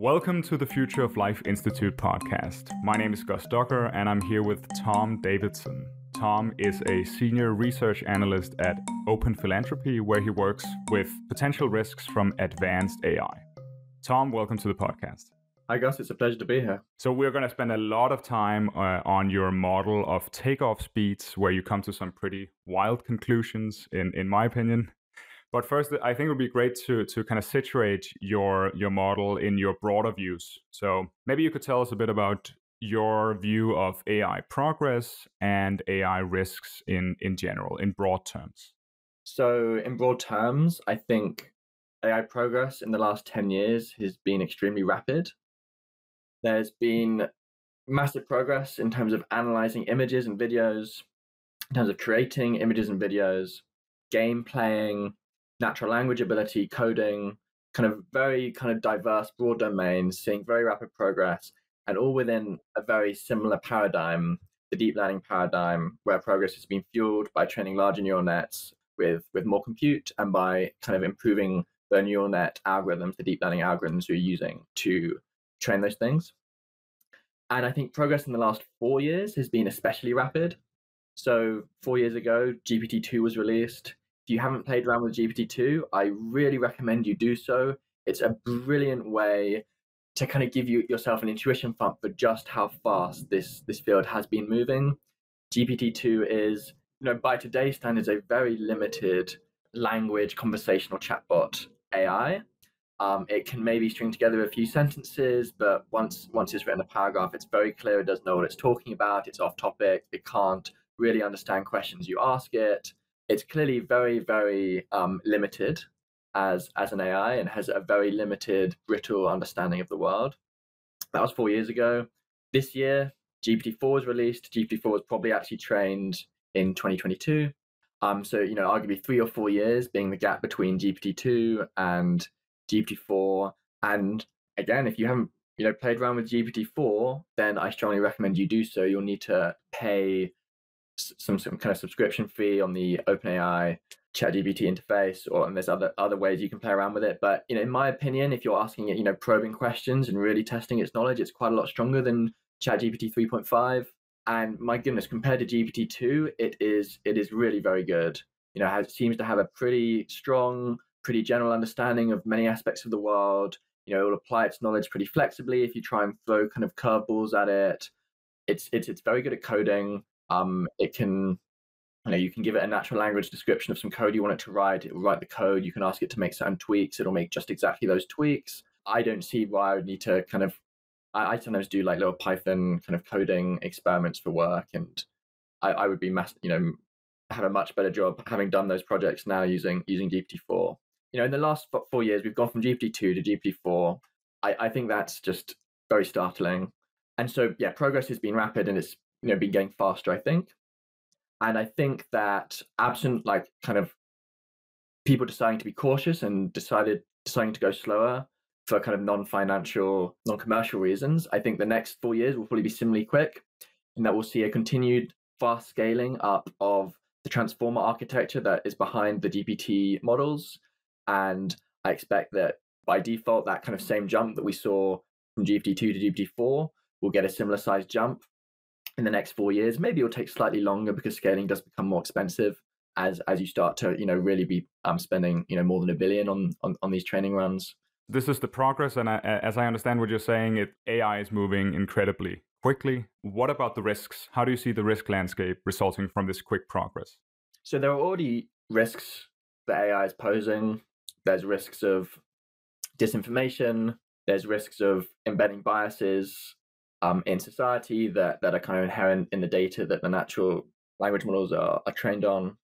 Welcome to the Future of Life Institute podcast. My name is Gus Docker, and I'm here with Tom Davidson. Tom is a senior research analyst at Open Philanthropy, where he works with potential risks from advanced AI. Tom, welcome to the podcast. Hi, Gus. It's a pleasure to be here. So, we're going to spend a lot of time uh, on your model of takeoff speeds, where you come to some pretty wild conclusions, in, in my opinion. But first, I think it would be great to to kind of situate your your model in your broader views. So maybe you could tell us a bit about your view of AI progress and AI risks in in general, in broad terms. So, in broad terms, I think AI progress in the last 10 years has been extremely rapid. There's been massive progress in terms of analyzing images and videos, in terms of creating images and videos, game playing, natural language ability, coding, kind of very kind of diverse, broad domains, seeing very rapid progress, and all within a very similar paradigm, the deep learning paradigm, where progress has been fueled by training larger neural nets with with more compute and by kind of improving the neural net algorithms, the deep learning algorithms you're using to train those things. And I think progress in the last four years has been especially rapid. So four years ago, GPT-2 was released. If you haven't played around with GPT-2, I really recommend you do so. It's a brilliant way to kind of give you yourself an intuition pump for just how fast this this field has been moving. GPT-2 is, you know, by today's standards, a very limited language conversational chatbot AI. Um, it can maybe string together a few sentences, but once once it's written a paragraph, it's very clear. It doesn't know what it's talking about. It's off topic. It can't really understand questions you ask it it's clearly very, very um, limited as as an AI and has a very limited, brittle understanding of the world. That was four years ago. This year, GPT-4 was released. GPT-4 was probably actually trained in 2022. Um, so you know, arguably three or four years being the gap between GPT-2 and GPT-4. And again, if you haven't you know played around with GPT-4, then I strongly recommend you do so. You'll need to pay some, some kind of subscription fee on the OpenAI ChatGPT interface, or and there's other other ways you can play around with it. But you know, in my opinion, if you're asking it, you know, probing questions and really testing its knowledge, it's quite a lot stronger than ChatGPT 3.5. And my goodness, compared to GPT 2, it is it is really very good. You know, has seems to have a pretty strong, pretty general understanding of many aspects of the world. You know, it will apply its knowledge pretty flexibly if you try and throw kind of curveballs at it. It's it's it's very good at coding. Um, it can, you know, you can give it a natural language description of some code you want it to write. It will write the code. You can ask it to make certain tweaks. It'll make just exactly those tweaks. I don't see why I would need to kind of. I, I sometimes do like little Python kind of coding experiments for work, and I, I would be mass, you know, have a much better job having done those projects now using using GPT-4. You know, in the last four years, we've gone from GPT-2 to GPT-4. I, I think that's just very startling. And so, yeah, progress has been rapid, and it's you know been getting faster i think. And i think that absent like kind of people deciding to be cautious and decided deciding to go slower for kind of non-financial non-commercial reasons i think the next four years will probably be similarly quick and that we'll see a continued fast scaling up of the transformer architecture that is behind the gpt models. And i expect that by default that kind of same jump that we saw from gpt-2 to gpt-4 will get a similar size jump in the next four years. Maybe it'll take slightly longer because scaling does become more expensive as as you start to you know really be um, spending you know more than a billion on, on on these training runs. This is the progress, and I, as I understand what you're saying, it AI is moving incredibly quickly. What about the risks? How do you see the risk landscape resulting from this quick progress? So there are already risks that AI is posing. There's risks of disinformation. There's risks of embedding biases um, in society that, that are kind of inherent in the data that the natural language models are, are trained on.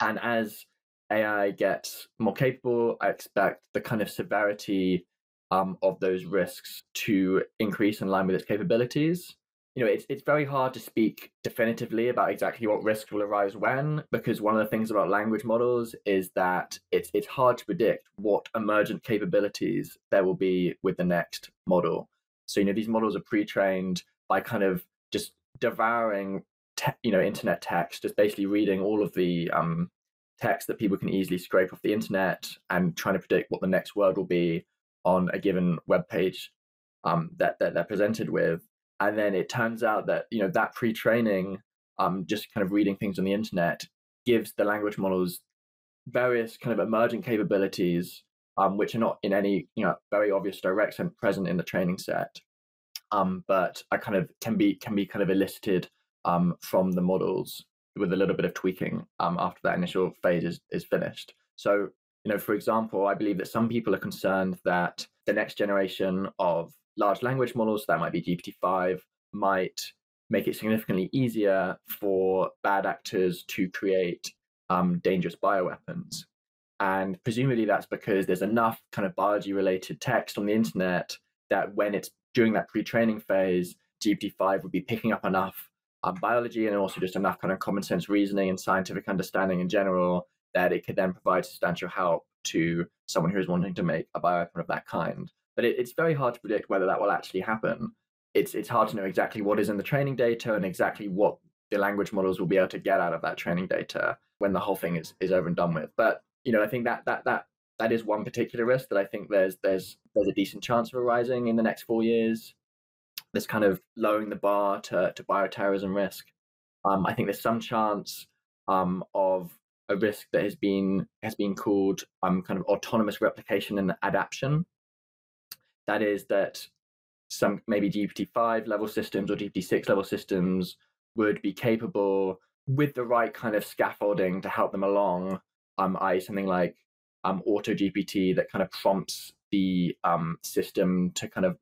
And as AI gets more capable, I expect the kind of severity um, of those risks to increase in line with its capabilities. You know, it's it's very hard to speak definitively about exactly what risks will arise when, because one of the things about language models is that it's it's hard to predict what emergent capabilities there will be with the next model. So, you know, these models are pre-trained by kind of just devouring, te- you know, internet text, just basically reading all of the um, text that people can easily scrape off the internet and trying to predict what the next word will be on a given web page um, that, that they're presented with. And then it turns out that you know that pre-training, um, just kind of reading things on the internet, gives the language models various kind of emergent capabilities, um, which are not in any you know very obvious direct sense present in the training set, um, but are kind of can be can be kind of elicited um, from the models with a little bit of tweaking um, after that initial phase is, is finished. So, you know, for example, I believe that some people are concerned that the next generation of large language models, that might be GPT-5, might make it significantly easier for bad actors to create um, dangerous bioweapons. And presumably that's because there's enough kind of biology related text on the internet that when it's during that pre training phase, GPT-5 would be picking up enough um, biology and also just enough kind of common sense reasoning and scientific understanding in general that it could then provide substantial help to someone who is wanting to make a bioweapon of that kind. But it, it's very hard to predict whether that will actually happen. It's it's hard to know exactly what is in the training data and exactly what the language models will be able to get out of that training data when the whole thing is, is over and done with. But you know, I think that that that that is one particular risk that I think there's there's there's a decent chance of arising in the next four years this kind of lowering the bar to, to bioterrorism risk. Um, I think there's some chance um, of a risk that has been has been called um, kind of autonomous replication and adaptation. That is that some maybe GPT-5 level systems or GPT-6 level systems would be capable with the right kind of scaffolding to help them along, um, i.e. something like um, auto GPT that kind of prompts the um, system to kind of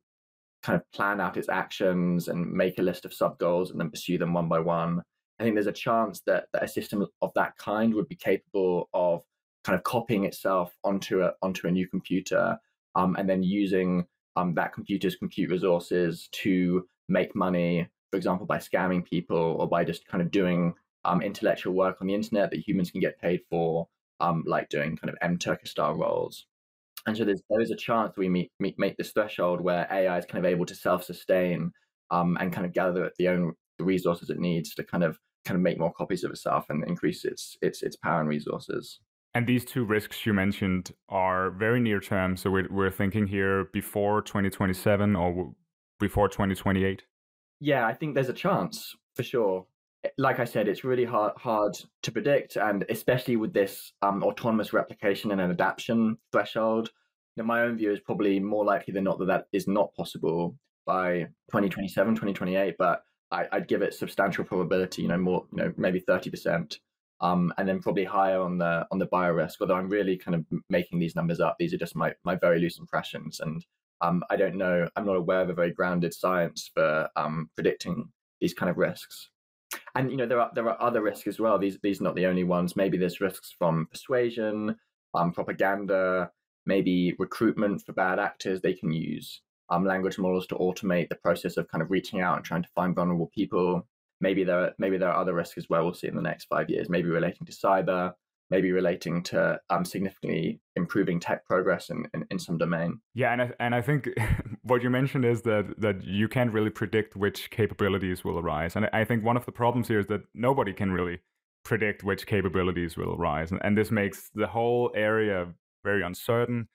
kind of plan out its actions and make a list of sub goals and then pursue them one by one. I think there's a chance that, that a system of that kind would be capable of kind of copying itself onto a onto a new computer um, and then using um, that computer's compute resources to make money, for example, by scamming people or by just kind of doing um, intellectual work on the internet that humans can get paid for, um, like doing kind of M Turkish style roles. And so there's, there is a chance we meet, meet, make this threshold where AI is kind of able to self-sustain um, and kind of gather the own the resources it needs to kind of kind of make more copies of itself and increase its its its power and resources. And these two risks you mentioned are very near term. So we're, we're thinking here before 2027 or before 2028. Yeah, I think there's a chance for sure. Like I said, it's really hard hard to predict, and especially with this um, autonomous replication and an adaptation threshold. Know, my own view is probably more likely than not that that is not possible by 2027, 2028. But I, would give it substantial probability. You know, more, you know, maybe 30 percent, um, and then probably higher on the on the bio risk. Although I'm really kind of making these numbers up. These are just my my very loose impressions, and um, I don't know. I'm not aware of a very grounded science for um, predicting these kind of risks and you know there are there are other risks as well. These these are not the only ones. Maybe there's risks from persuasion, um, propaganda, maybe recruitment for bad actors. They can use um, language models to automate the process of kind of reaching out and trying to find vulnerable people. Maybe there are, maybe there are other risks as well. We'll see in the next five years. Maybe relating to cyber, maybe relating to um, significantly improving tech progress in, in, in, some domain. Yeah, and I, and I think what you mentioned is that that you can't really predict which capabilities will arise, and I think one of the problems here is that nobody can really predict which capabilities will arise, and, and this makes the whole area very uncertain.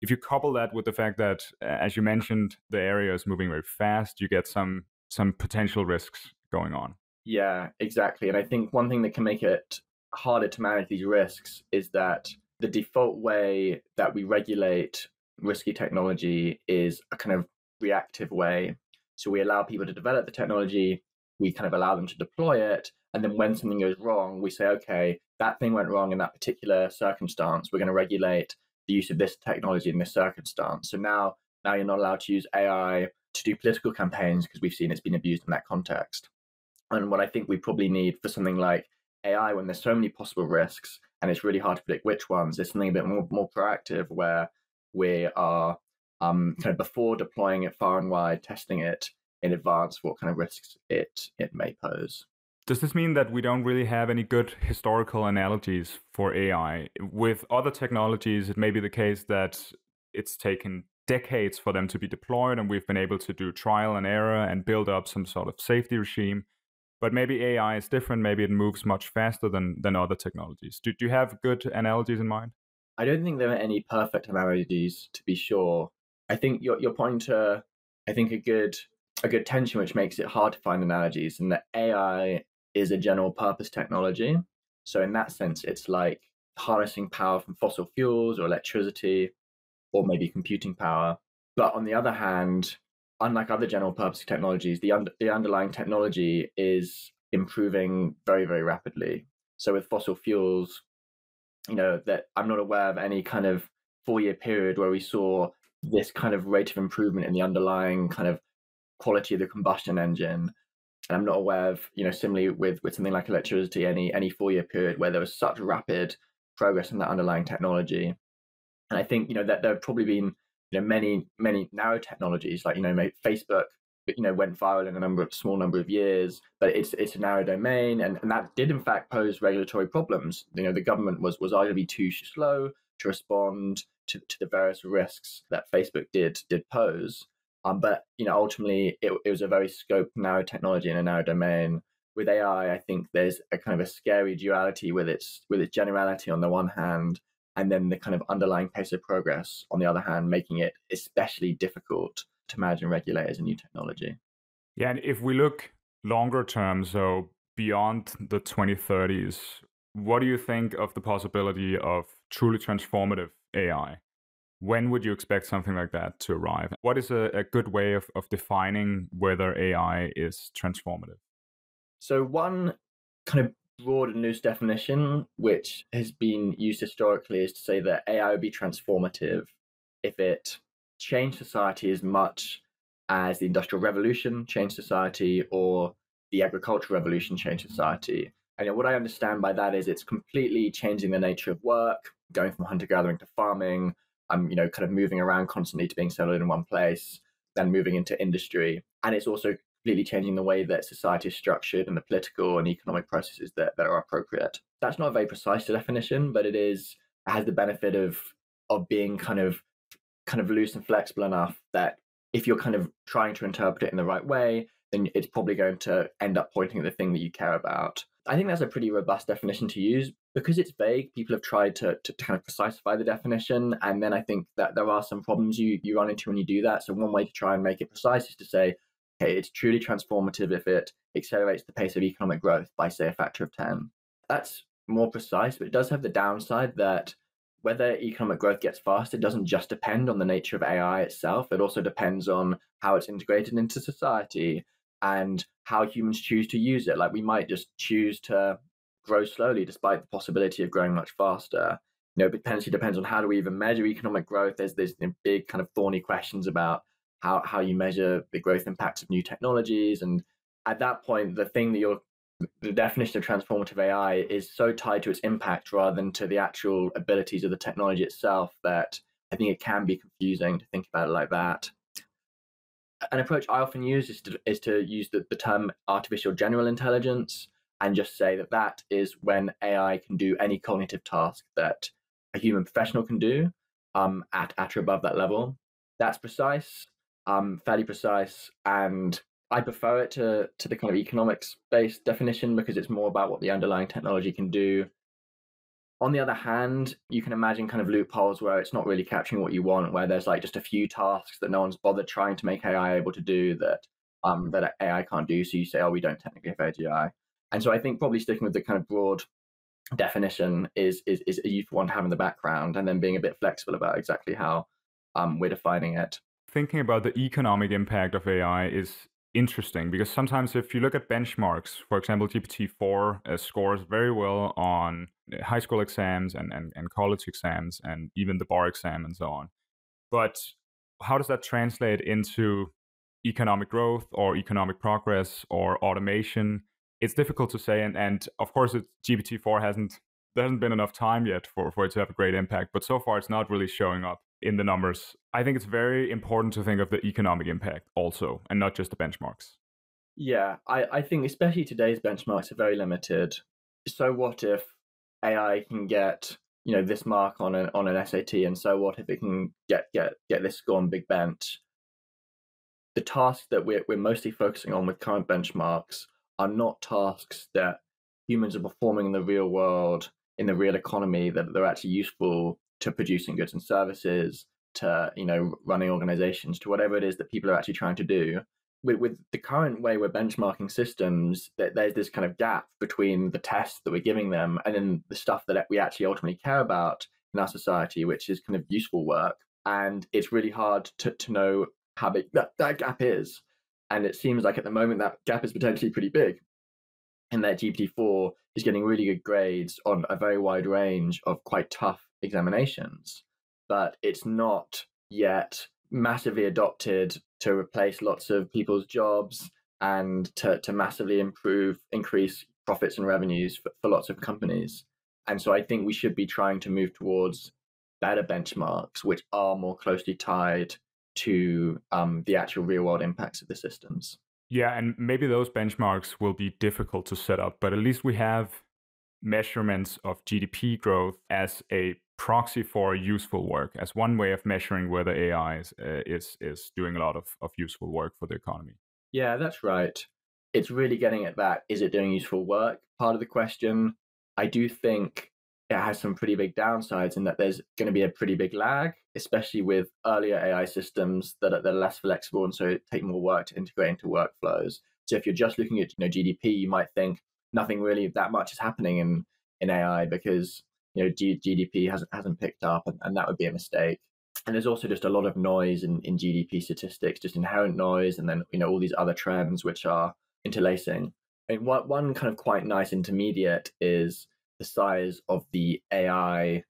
If you couple that with the fact that, as you mentioned, the area is moving very fast, you get some some potential risks going on. Yeah, exactly. And I think one thing that can make it harder to manage these risks is that the default way that we regulate risky technology is a kind of reactive way. So we allow people to develop the technology, we kind of allow them to deploy it, and then when something goes wrong, we say, okay, that thing went wrong in that particular circumstance. We're going to regulate the use of this technology in this circumstance. So now, now you're not allowed to use AI to do political campaigns because we've seen it's been abused in that context. And what I think we probably need for something like AI when there's so many possible risks and it's really hard to predict which ones. It's something a bit more, more proactive where we are um, kind of before deploying it far and wide, testing it in advance what kind of risks it it may pose. Does this mean that we don't really have any good historical analogies for AI? With other technologies, it may be the case that it's taken decades for them to be deployed, and we've been able to do trial and error and build up some sort of safety regime but maybe AI is different. Maybe it moves much faster than than other technologies. Do, do you have good analogies in mind? I don't think there are any perfect analogies to be sure. I think you're you're pointing to uh, I think a good a good tension which makes it hard to find analogies and that AI is a general purpose technology. So in that sense, it's like harnessing power from fossil fuels or electricity or maybe computing power. But on the other hand, unlike other general purpose technologies, the, the underlying technology is improving very, very rapidly. So with fossil fuels, you know, that I'm not aware of any kind of four year period where we saw this kind of rate of improvement in the underlying kind of quality of the combustion engine. And I'm not aware of, you know, similarly with, with something like electricity, any any four year period where there was such rapid progress in that underlying technology. And I think, you know, that there have probably been, you know, many, many narrow technologies like, you know, Facebook you know went viral in a number of small number of years but it's it's a narrow domain and, and that did in fact pose regulatory problems. You know the government was was arguably too slow to respond to, to the various risks that facebook did did pose. Um, but you know ultimately it, it was a very scoped narrow technology in a narrow domain. With ai i think there's a kind of a scary duality with its with its generality on the one hand and then the kind of underlying pace of progress on the other hand making it especially difficult to manage and regulate as a new technology. Yeah, and if we look longer term, so beyond the 2030s, what do you think of the possibility of truly transformative AI? When would you expect something like that to arrive? What is a, a good way of, of defining whether AI is transformative? So, one kind of broad and loose definition, which has been used historically, is to say that AI would be transformative if it changed society as much as the Industrial Revolution changed society or the Agricultural Revolution changed society. And what I understand by that is it's completely changing the nature of work, going from hunter gathering to farming. Um, you know, kind of moving around constantly to being settled in one place, then moving into industry. And it's also completely changing the way that society is structured and the political and economic processes that, that are appropriate. That's not a very precise definition, but it is it has the benefit of of being kind of kind of loose and flexible enough that if you're kind of trying to interpret it in the right way, then it's probably going to end up pointing at the thing that you care about. I think that's a pretty robust definition to use. Because it's vague, people have tried to, to, to, kind of precisify the definition. And then I think that there are some problems you, you run into when you do that. So, one way to try and make it precise is to say, it's truly transformative if it accelerates the pace of economic growth by, say, a factor of 10. That's more precise, but it does have the downside that whether economic growth gets faster doesn't just depend on the nature of AI itself. It also depends on how it's integrated into society and how humans choose to use it. Like we might just choose to grow slowly despite the possibility of growing much faster. You know, it potentially depends on how do we even measure economic growth. There's there's big kind of thorny questions about how how you measure the growth impacts of new technologies. And at that point, the thing that you're the definition of transformative AI is so tied to its impact rather than to the actual abilities of the technology itself that I think it can be confusing to think about it like that. An approach I often use is to, is to use the, the term artificial general intelligence and just say that that is when AI can do any cognitive task that a human professional can do um, at, at or above that level. That's precise, um, fairly precise, and I prefer it to to the kind of economics based definition because it's more about what the underlying technology can do. On the other hand, you can imagine kind of loopholes where it's not really capturing what you want, where there's like just a few tasks that no one's bothered trying to make AI able to do that um, that AI can't do. So you say, oh, we don't technically have AGI. And so I think probably sticking with the kind of broad definition is is, is a useful one to have in the background, and then being a bit flexible about exactly how um, we're defining it. Thinking about the economic impact of AI is interesting because sometimes if you look at benchmarks, for example, GPT-4 uh, scores very well on uh, high school exams and, and, and college exams and even the bar exam and so on. But how does that translate into economic growth or economic progress or automation? It's difficult to say. And, and of course, GPT-4 hasn't, there hasn't been enough time yet for, for it to have a great impact. But so far, it's not really showing up in the numbers. I think it's very important to think of the economic impact also, and not just the benchmarks. Yeah, I, I think especially today's benchmarks are very limited. So what if AI can get you know this mark on an on an SAT, and so what if it can get get get this score on Big Bench? The tasks that we're we're mostly focusing on with current benchmarks are not tasks that humans are performing in the real world in the real economy that they're actually useful to producing goods and services, to you know running organizations to whatever it is that people are actually trying to do. With, with the current way we're benchmarking systems that there's this kind of gap between the tests that we're giving them and then the stuff that we actually ultimately care about in our society which is kind of useful work. And it's really hard to, to know how big that, that gap is. And it seems like at the moment that gap is potentially pretty big. And that gpt-4 is getting really good grades on a very wide range of quite tough examinations but it's not yet massively adopted to replace lots of people's jobs and to, to massively improve, increase profits and revenues for, for lots of companies. And so I think we should be trying to move towards better benchmarks, which are more closely tied to um, the actual real world impacts of the systems. Yeah, and maybe those benchmarks will be difficult to set up, but at least we have measurements of GDP growth as a proxy for useful work, as one way of measuring whether AI is uh, is, is doing a lot of, of useful work for the economy. Yeah, that's right. It's really getting at that is it doing useful work? Part of the question. I do think it has some pretty big downsides in that there's going to be a pretty big lag, especially with earlier AI systems that are, that are less flexible and so take more work to integrate into workflows. So if you're just looking at you know GDP, you might think nothing really that much is happening in in AI because you know G- GDP hasn't hasn't picked up, and, and that would be a mistake. And there's also just a lot of noise in, in GDP statistics, just inherent noise, and then you know all these other trends which are interlacing. I mean, one one kind of quite nice intermediate is the size of the AI,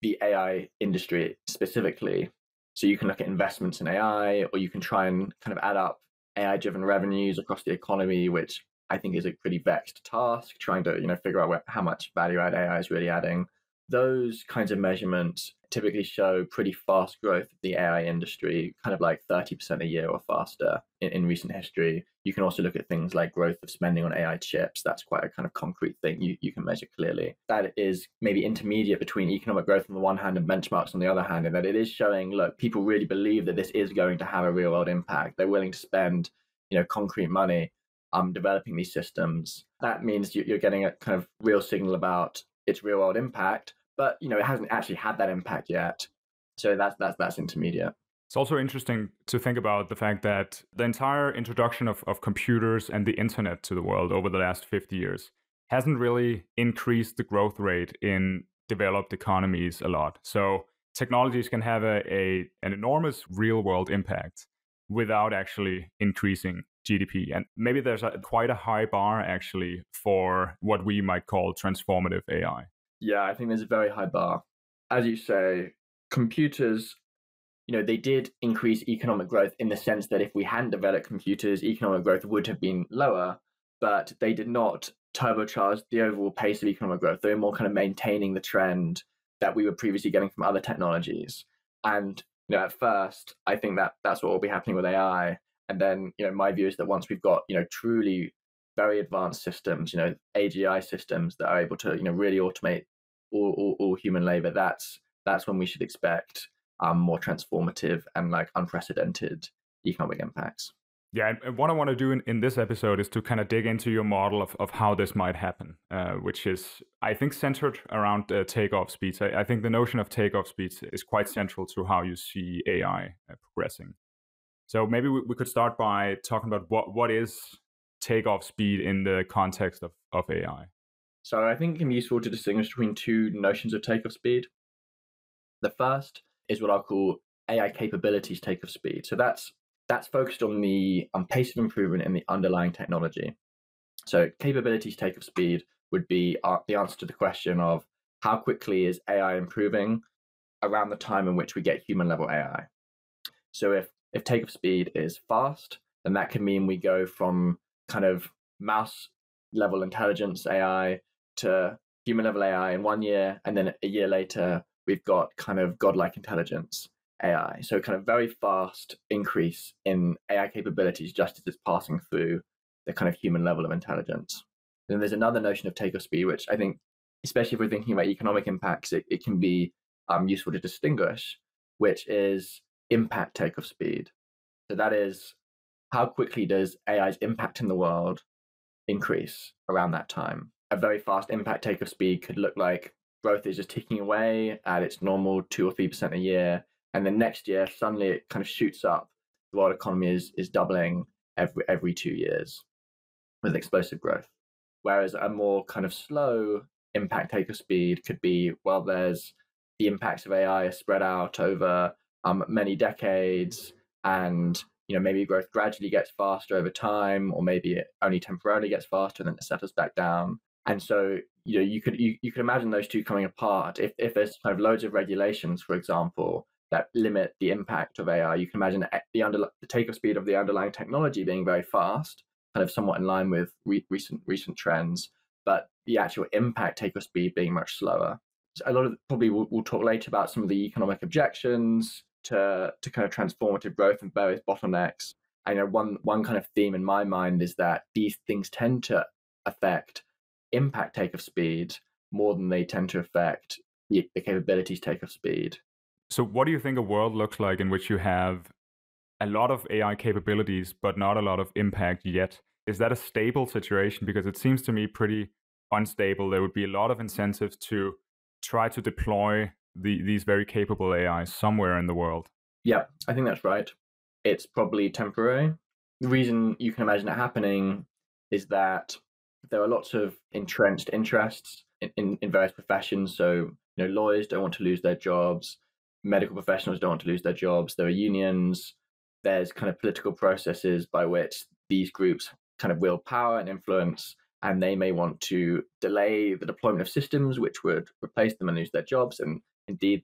the AI industry specifically. So you can look at investments in AI, or you can try and kind of add up AI-driven revenues across the economy, which I think is a pretty vexed task, trying to you know figure out where, how much value add AI is really adding. Those kinds of measurements typically show pretty fast growth of the AI industry, kind of like 30% a year or faster in, in recent history. You can also look at things like growth of spending on AI chips. That's quite a kind of concrete thing you, you can measure clearly. That is maybe intermediate between economic growth on the one hand and benchmarks on the other hand, and that it is showing, look, people really believe that this is going to have a real world impact. They're willing to spend, you know, concrete money um, developing these systems. That means you're getting a kind of real signal about its real world impact, but you know it hasn't actually had that impact yet. So that's that's that's intermediate. It's also interesting to think about the fact that the entire introduction of, of computers and the internet to the world over the last 50 years hasn't really increased the growth rate in developed economies a lot. So technologies can have a, a an enormous real world impact without actually increasing GDP. And maybe there's a, quite a high bar actually for what we might call transformative AI. Yeah, I think there's a very high bar. As you say, computers, you know, they did increase economic growth in the sense that if we hadn't developed computers, economic growth would have been lower, but they did not turbocharge the overall pace of economic growth. They were more kind of maintaining the trend that we were previously getting from other technologies. And you know, at first, I think that that's what will be happening with AI. And then, you know, my view is that once we've got, you know, truly very advanced systems, you know, AGI systems that are able to, you know, really automate all, all, all human labor, that's that's when we should expect um, more transformative and like unprecedented economic impacts. Yeah, and what I want to do in, in this episode is to kind of dig into your model of, of how this might happen, uh, which is, I think, centered around uh, takeoff speeds. I, I, think the notion of takeoff speeds is quite central to how you see AI uh, progressing. So maybe we, we could start by talking about what, what is takeoff speed in the context of, of AI. So I think it can be useful to distinguish between two notions of takeoff speed. The first is what I'll call AI capabilities takeoff speed. So that's that's focused on the um, pace of improvement in the underlying technology. So capabilities takeoff speed would be uh, the answer to the question of how quickly is AI improving around the time in which we get human level AI. So if if takeoff speed is fast, then that can mean we go from kind of mouse level intelligence AI to human level AI in one year, and then a year later we've got kind of godlike intelligence AI. So kind of very fast increase in AI capabilities just as it's passing through the kind of human level of intelligence. Then there's another notion of takeoff speed, which I think, especially if we're thinking about economic impacts, it, it can be um, useful to distinguish, which is impact takeoff speed. So that is how quickly does AI's impact in the world increase around that time? A very fast impact takeoff speed could look like growth is just ticking away at its normal two or three percent a year, and then next year suddenly it kind of shoots up. The world economy is is doubling every every two years with explosive growth. Whereas a more kind of slow impact takeoff speed could be well, there's the impacts of AI spread out over um, many decades, and you know maybe growth gradually gets faster over time, or maybe it only temporarily gets faster and then it settles back down. And so you know you could you, you could imagine those two coming apart if if there's kind of loads of regulations, for example, that limit the impact of AI. You can imagine the under the takeoff speed of the underlying technology being very fast, kind of somewhat in line with re- recent recent trends, but the actual impact takeoff speed being much slower. So a lot of probably we'll, we'll talk later about some of the economic objections to to kind of transformative growth and various bottlenecks. I know one one kind of theme in my mind is that these things tend to affect impact takeoff speed more than they tend to affect the, the capabilities takeoff speed. So, what do you think a world looks like in which you have a lot of AI capabilities, but not a lot of impact yet? Is that a stable situation? Because it seems to me pretty unstable. There would be a lot of incentives to try to deploy the, these very capable AIs somewhere in the world. Yeah, I think that's right. It's probably temporary. The reason you can imagine it happening is that there are lots of entrenched interests in, in, in various professions. So, you know, lawyers don't want to lose their jobs medical professionals don't want to lose their jobs. There are unions. There's kind of political processes by which these groups kind of wield power and influence, and they may want to delay the deployment of systems which would replace them and lose their jobs. And indeed,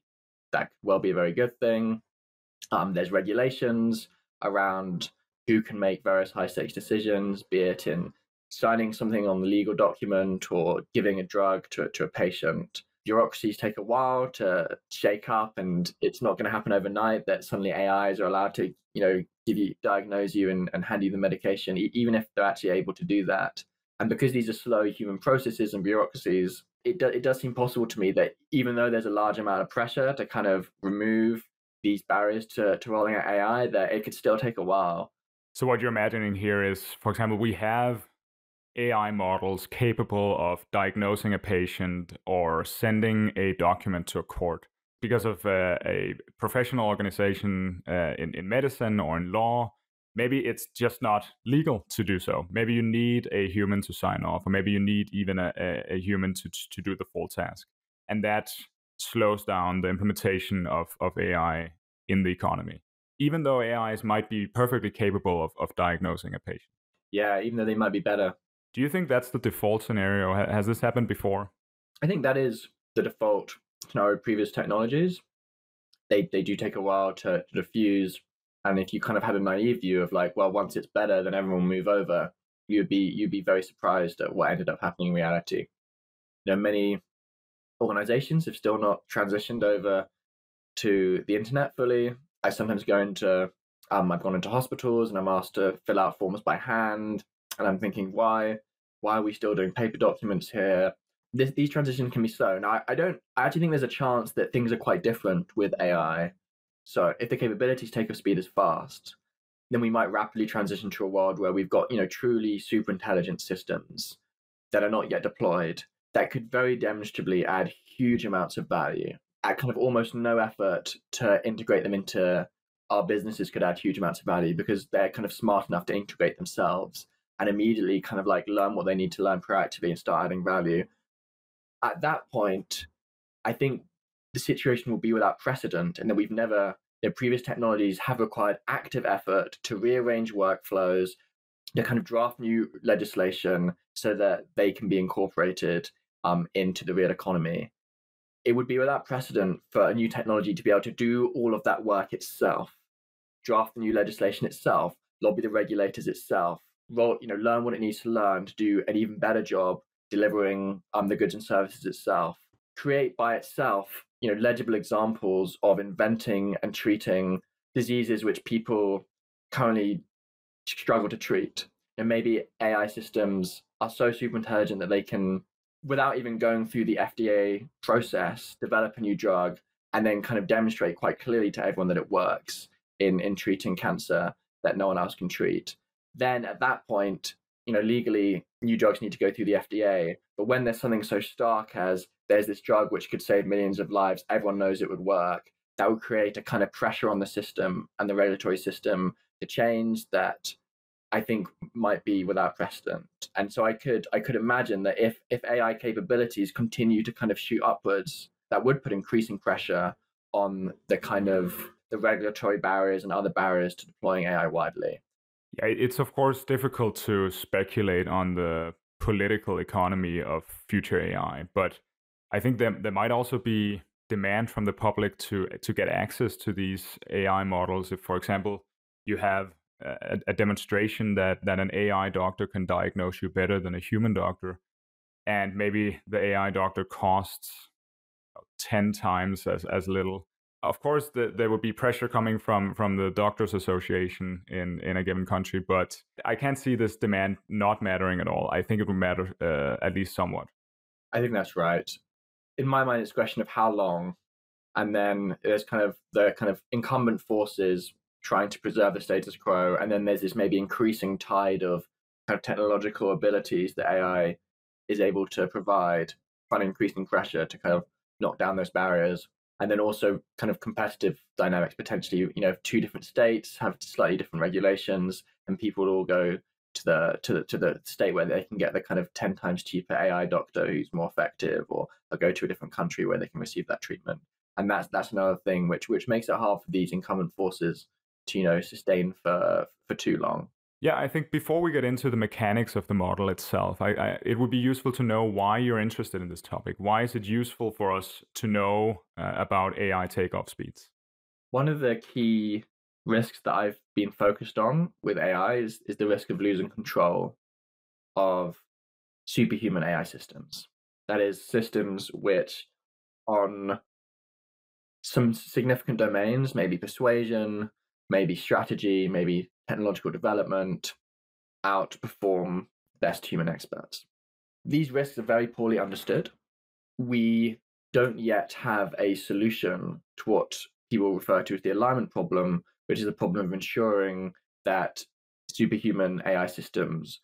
that could well be a very good thing. Um, there's regulations around who can make various high stakes decisions, be it in signing something on the legal document or giving a drug to, to a patient bureaucracies take a while to shake up and it's not going to happen overnight that suddenly ais are allowed to you know give you diagnose you and, and hand you the medication even if they're actually able to do that. And because these are slow human processes and bureaucracies it, do, it does seem possible to me that even though there's a large amount of pressure to kind of remove these barriers to, to rolling out ai that it could still take a while. So what you're imagining here is for example we have AI models capable of diagnosing a patient or sending a document to a court because of uh, a professional organization uh, in, in medicine or in law. Maybe it's just not legal to do so. Maybe you need a human to sign off, or maybe you need even a, a, a human to, to do the full task. And that slows down the implementation of, of AI in the economy, even though AIs might be perfectly capable of, of diagnosing a patient. Yeah, even though they might be better. Do you think that's the default scenario? Has this happened before? I think that is the default scenario previous technologies. They they do take a while to, to diffuse, and if you kind of had a naive view of like, well, once it's better, then everyone will move over, you'd be you'd be very surprised at what ended up happening in reality. You know, many organizations have still not transitioned over to the internet fully. I sometimes go into um, I've gone into hospitals and I'm asked to fill out forms by hand and I'm thinking, why, why are we still doing paper documents here? This, these transitions can be slow. Now, I, I don't. I actually think there's a chance that things are quite different with AI. So, if the capabilities takeoff speed as fast, then we might rapidly transition to a world where we've got, you know, truly super intelligent systems that are not yet deployed that could very demonstrably add huge amounts of value at kind of almost no effort to integrate them into our businesses could add huge amounts of value because they're kind of smart enough to integrate themselves and immediately kind of like learn what they need to learn proactively and start adding value. At that point, I think the situation will be without precedent and that we've never, the previous technologies have required active effort to rearrange workflows, to kind of draft new legislation so that they can be incorporated um, into the real economy. It would be without precedent for a new technology to be able to do all of that work itself, draft the new legislation itself, lobby the regulators itself, roll, you know, learn what it needs to learn to do an even better job delivering um, the goods and services itself. Create by itself, you know, legible examples of inventing and treating diseases which people currently struggle to treat. And maybe AI systems are so super intelligent that they can, without even going through the FDA process, develop a new drug and then kind of demonstrate quite clearly to everyone that it works in, in treating cancer that no one else can treat then at that point, you know, legally, new drugs need to go through the FDA. But when there's something so stark as there's this drug which could save millions of lives, everyone knows it would work, that would create a kind of pressure on the system and the regulatory system to change that I think might be without precedent. And so I could I could imagine that if if AI capabilities continue to kind of shoot upwards, that would put increasing pressure on the kind of the regulatory barriers and other barriers to deploying AI widely. It's of course difficult to speculate on the political economy of future AI, but I think there there might also be demand from the public to to get access to these AI models. If, for example, you have a, a, demonstration that that an AI doctor can diagnose you better than a human doctor, and maybe the AI doctor costs ten times as as little. Of course, the, there would be pressure coming from from the doctors' association in in a given country, but I can't see this demand not mattering at all. I think it would matter uh, at least somewhat. I think that's right. In my mind, it's a question of how long, and then there's kind of the kind of incumbent forces trying to preserve the status quo, and then there's this maybe increasing tide of kind of technological abilities that AI is able to provide, finding increasing pressure to kind of knock down those barriers, and then also kind of competitive dynamics potentially. You know, two different states have slightly different regulations, and people will all go to the to the to the state where they can get the kind of ten times cheaper AI doctor who's more effective, or they'll go to a different country where they can receive that treatment. And that's that's another thing which which makes it hard for these incumbent forces to you know sustain for for too long. Yeah, I think before we get into the mechanics of the model itself, I, I, it would be useful to know why you're interested in this topic. Why is it useful for us to know uh, about AI takeoff speeds? One of the key risks that I've been focused on with AI is, is the risk of losing control of superhuman AI systems. That is, systems which, on some significant domains, maybe persuasion, maybe strategy, maybe technological development outperform best human experts. These risks are very poorly understood. We don't yet have a solution to what people refer to as the alignment problem, which is a problem of ensuring that superhuman AI systems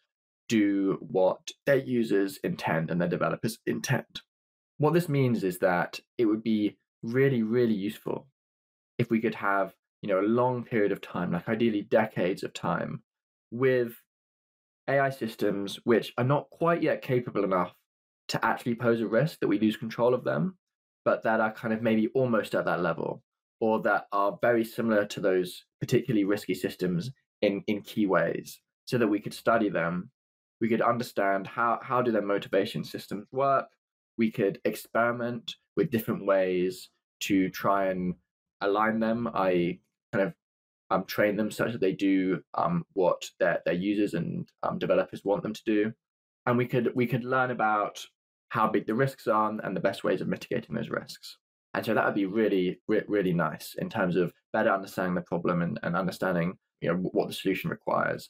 do what their users intend and their developers intend. What this means is that it would be really, really useful if we could have you know, a long period of time, like ideally decades of time, with AI systems which are not quite yet capable enough to actually pose a risk that we lose control of them, but that are kind of maybe almost at that level, or that are very similar to those particularly risky systems in, in key ways, so that we could study them, we could understand how, how do their motivation systems work, we could experiment with different ways to try and align them, i.e., kind of um, train them such that they do um, what their, their users and um, developers want them to do. And we could we could learn about how big the risks are and the best ways of mitigating those risks. And so that would be really, re- really nice in terms of better understanding the problem and, and understanding you know what the solution requires.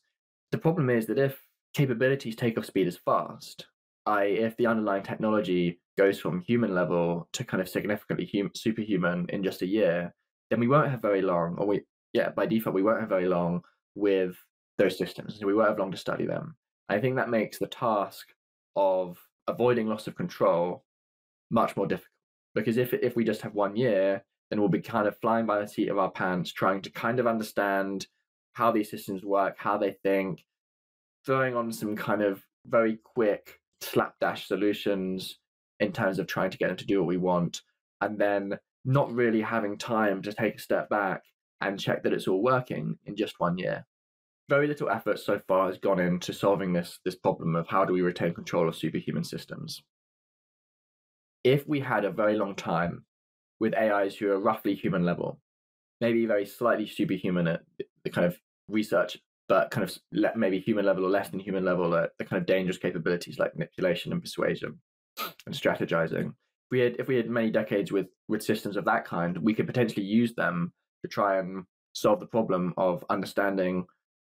The problem is that if capabilities take off speed as fast, I if the underlying technology goes from human level to kind of significantly hum- superhuman in just a year, then we won't have very long, or we yeah by default we won't have very long with those systems. We won't have long to study them. I think that makes the task of avoiding loss of control much more difficult because if if we just have one year, then we'll be kind of flying by the seat of our pants, trying to kind of understand how these systems work, how they think, throwing on some kind of very quick slapdash solutions in terms of trying to get them to do what we want, and then not really having time to take a step back and check that it's all working in just one year. Very little effort so far has gone into solving this, this problem of how do we retain control of superhuman systems. If we had a very long time with AIs who are roughly human level, maybe very slightly superhuman at the kind of research, but kind of maybe human level or less than human level at the kind of dangerous capabilities like manipulation and persuasion and strategizing, we had if we had many decades with with systems of that kind, we could potentially use them to try and solve the problem of understanding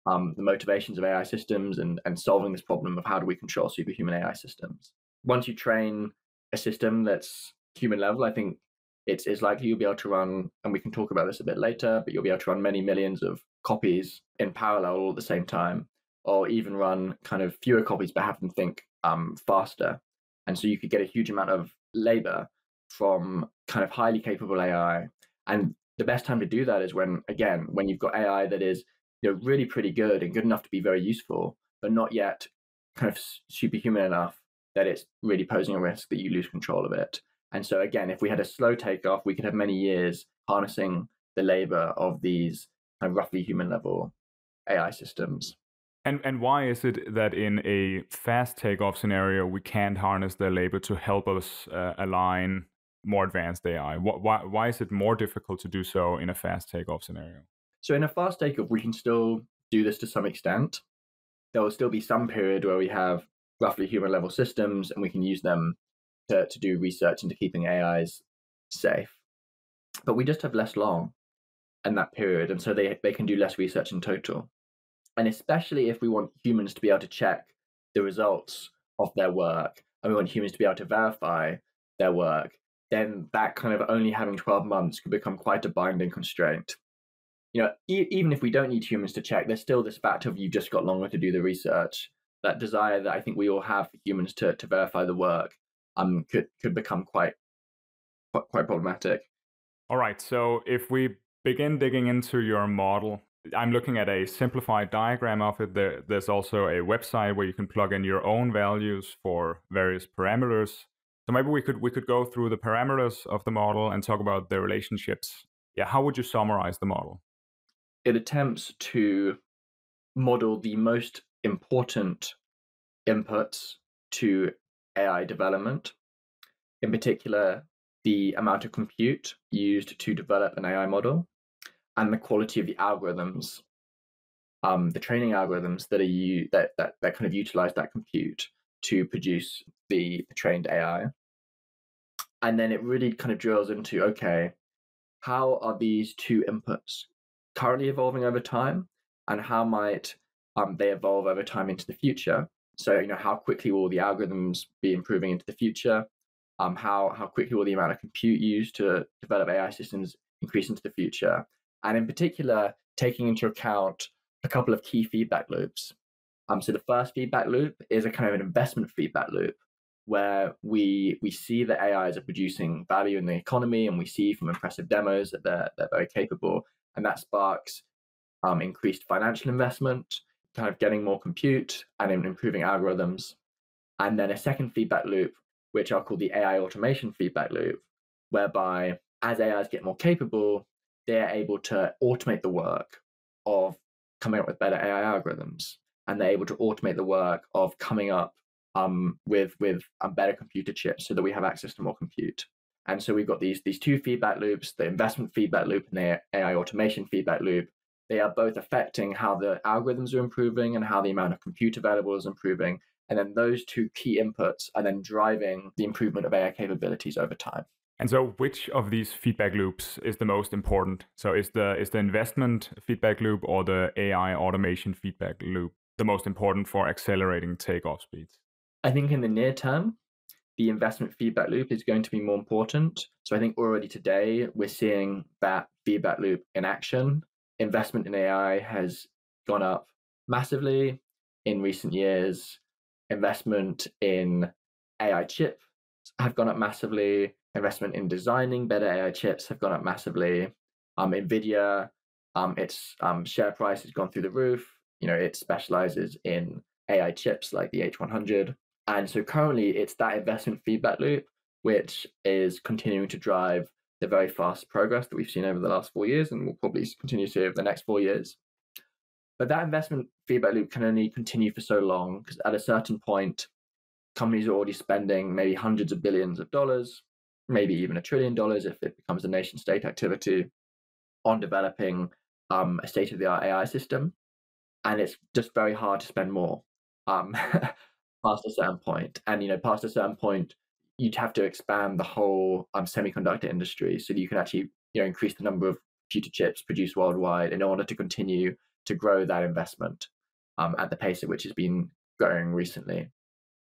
um, the motivations of AI systems and and solving this problem of how do we control superhuman AI systems. Once you train a system that's human level, I think it's it's likely you'll be able to run, and we can talk about this a bit later, but you'll be able to run many millions of copies in parallel all at the same time, or even run kind of fewer copies but have them think um, faster. And so you could get a huge amount of labor from kind of highly capable AI. And the best time to do that is when, again, when you've got AI that is you know really pretty good and good enough to be very useful, but not yet kind of superhuman enough that it's really posing a risk that you lose control of it. And so again, if we had a slow takeoff, we could have many years harnessing the labor of these kind of roughly human level AI systems. And and why is it that in a fast takeoff scenario we can't harness their labor to help us uh, align more advanced AI? Why why is it more difficult to do so in a fast takeoff scenario? So in a fast takeoff, we can still do this to some extent. There will still be some period where we have roughly human level systems, and we can use them to to do research into keeping AIs safe. But we just have less long in that period, and so they they can do less research in total and especially if we want humans to be able to check the results of their work and we want humans to be able to verify their work then that kind of only having 12 months could become quite a binding constraint. You know e- even if we don't need humans to check there's still this fact of you've just got longer to do the research. That desire that i think we all have for humans to, to verify the work um could could become quite quite problematic. All right so if we begin digging into your model I'm looking at a simplified diagram of it. There, there's also a website where you can plug in your own values for various parameters. So maybe we could we could go through the parameters of the model and talk about the relationships. Yeah, how would you summarize the model? It attempts to model the most important inputs to AI development. In particular, the amount of compute used to develop an AI model and the quality of the algorithms, um, the training algorithms that are you that, that that kind of utilize that compute to produce the, the trained AI. And then it really kind of drills into okay, how are these two inputs currently evolving over time, and how might um, they evolve over time into the future? So you know, how quickly will the algorithms be improving into the future? Um, how how quickly will the amount of compute used to develop AI systems increase into the future? And in particular, taking into account a couple of key feedback loops. Um, so the first feedback loop is a kind of an investment feedback loop where we we see that AIs are producing value in the economy, and we see from impressive demos that they're they're very capable, and that sparks um, increased financial investment, kind of getting more compute and improving algorithms. And then a second feedback loop, which I'll call the AI automation feedback loop, whereby as AIs get more capable, they're able to automate the work of coming up with better AI algorithms, and they're able to automate the work of coming up um, with with better computer chips, so that we have access to more compute. And so we've got these these two feedback loops: the investment feedback loop and the AI automation feedback loop. They are both affecting how the algorithms are improving and how the amount of compute available is improving. And then those two key inputs are then driving the improvement of AI capabilities over time. And so, which of these feedback loops is the most important? So, is the is the investment feedback loop or the AI automation feedback loop the most important for accelerating takeoff speeds? I think in the near term, the investment feedback loop is going to be more important. So, I think already today we're seeing that feedback loop in action. Investment in AI has gone up massively in recent years. Investment in AI chip have gone up massively investment in designing better AI chips have gone up massively. Um, Nvidia, um, its um, share price has gone through the roof. You know, it specializes in AI chips like the H100, and so currently it's that investment feedback loop which is continuing to drive the very fast progress that we've seen over the last four years, and will probably continue to over the next four years. But that investment feedback loop can only continue for so long because at a certain point, companies are already spending maybe hundreds of billions of dollars maybe even a trillion dollars if it becomes a nation state activity on developing um, a state of the art AI system. And it's just very hard to spend more um, past a certain point. And, you know, past a certain point, you'd have to expand the whole um, semiconductor industry so that you can actually, you know, increase the number of computer chips produced worldwide in order to continue to grow that investment um, at the pace at which it's been growing recently.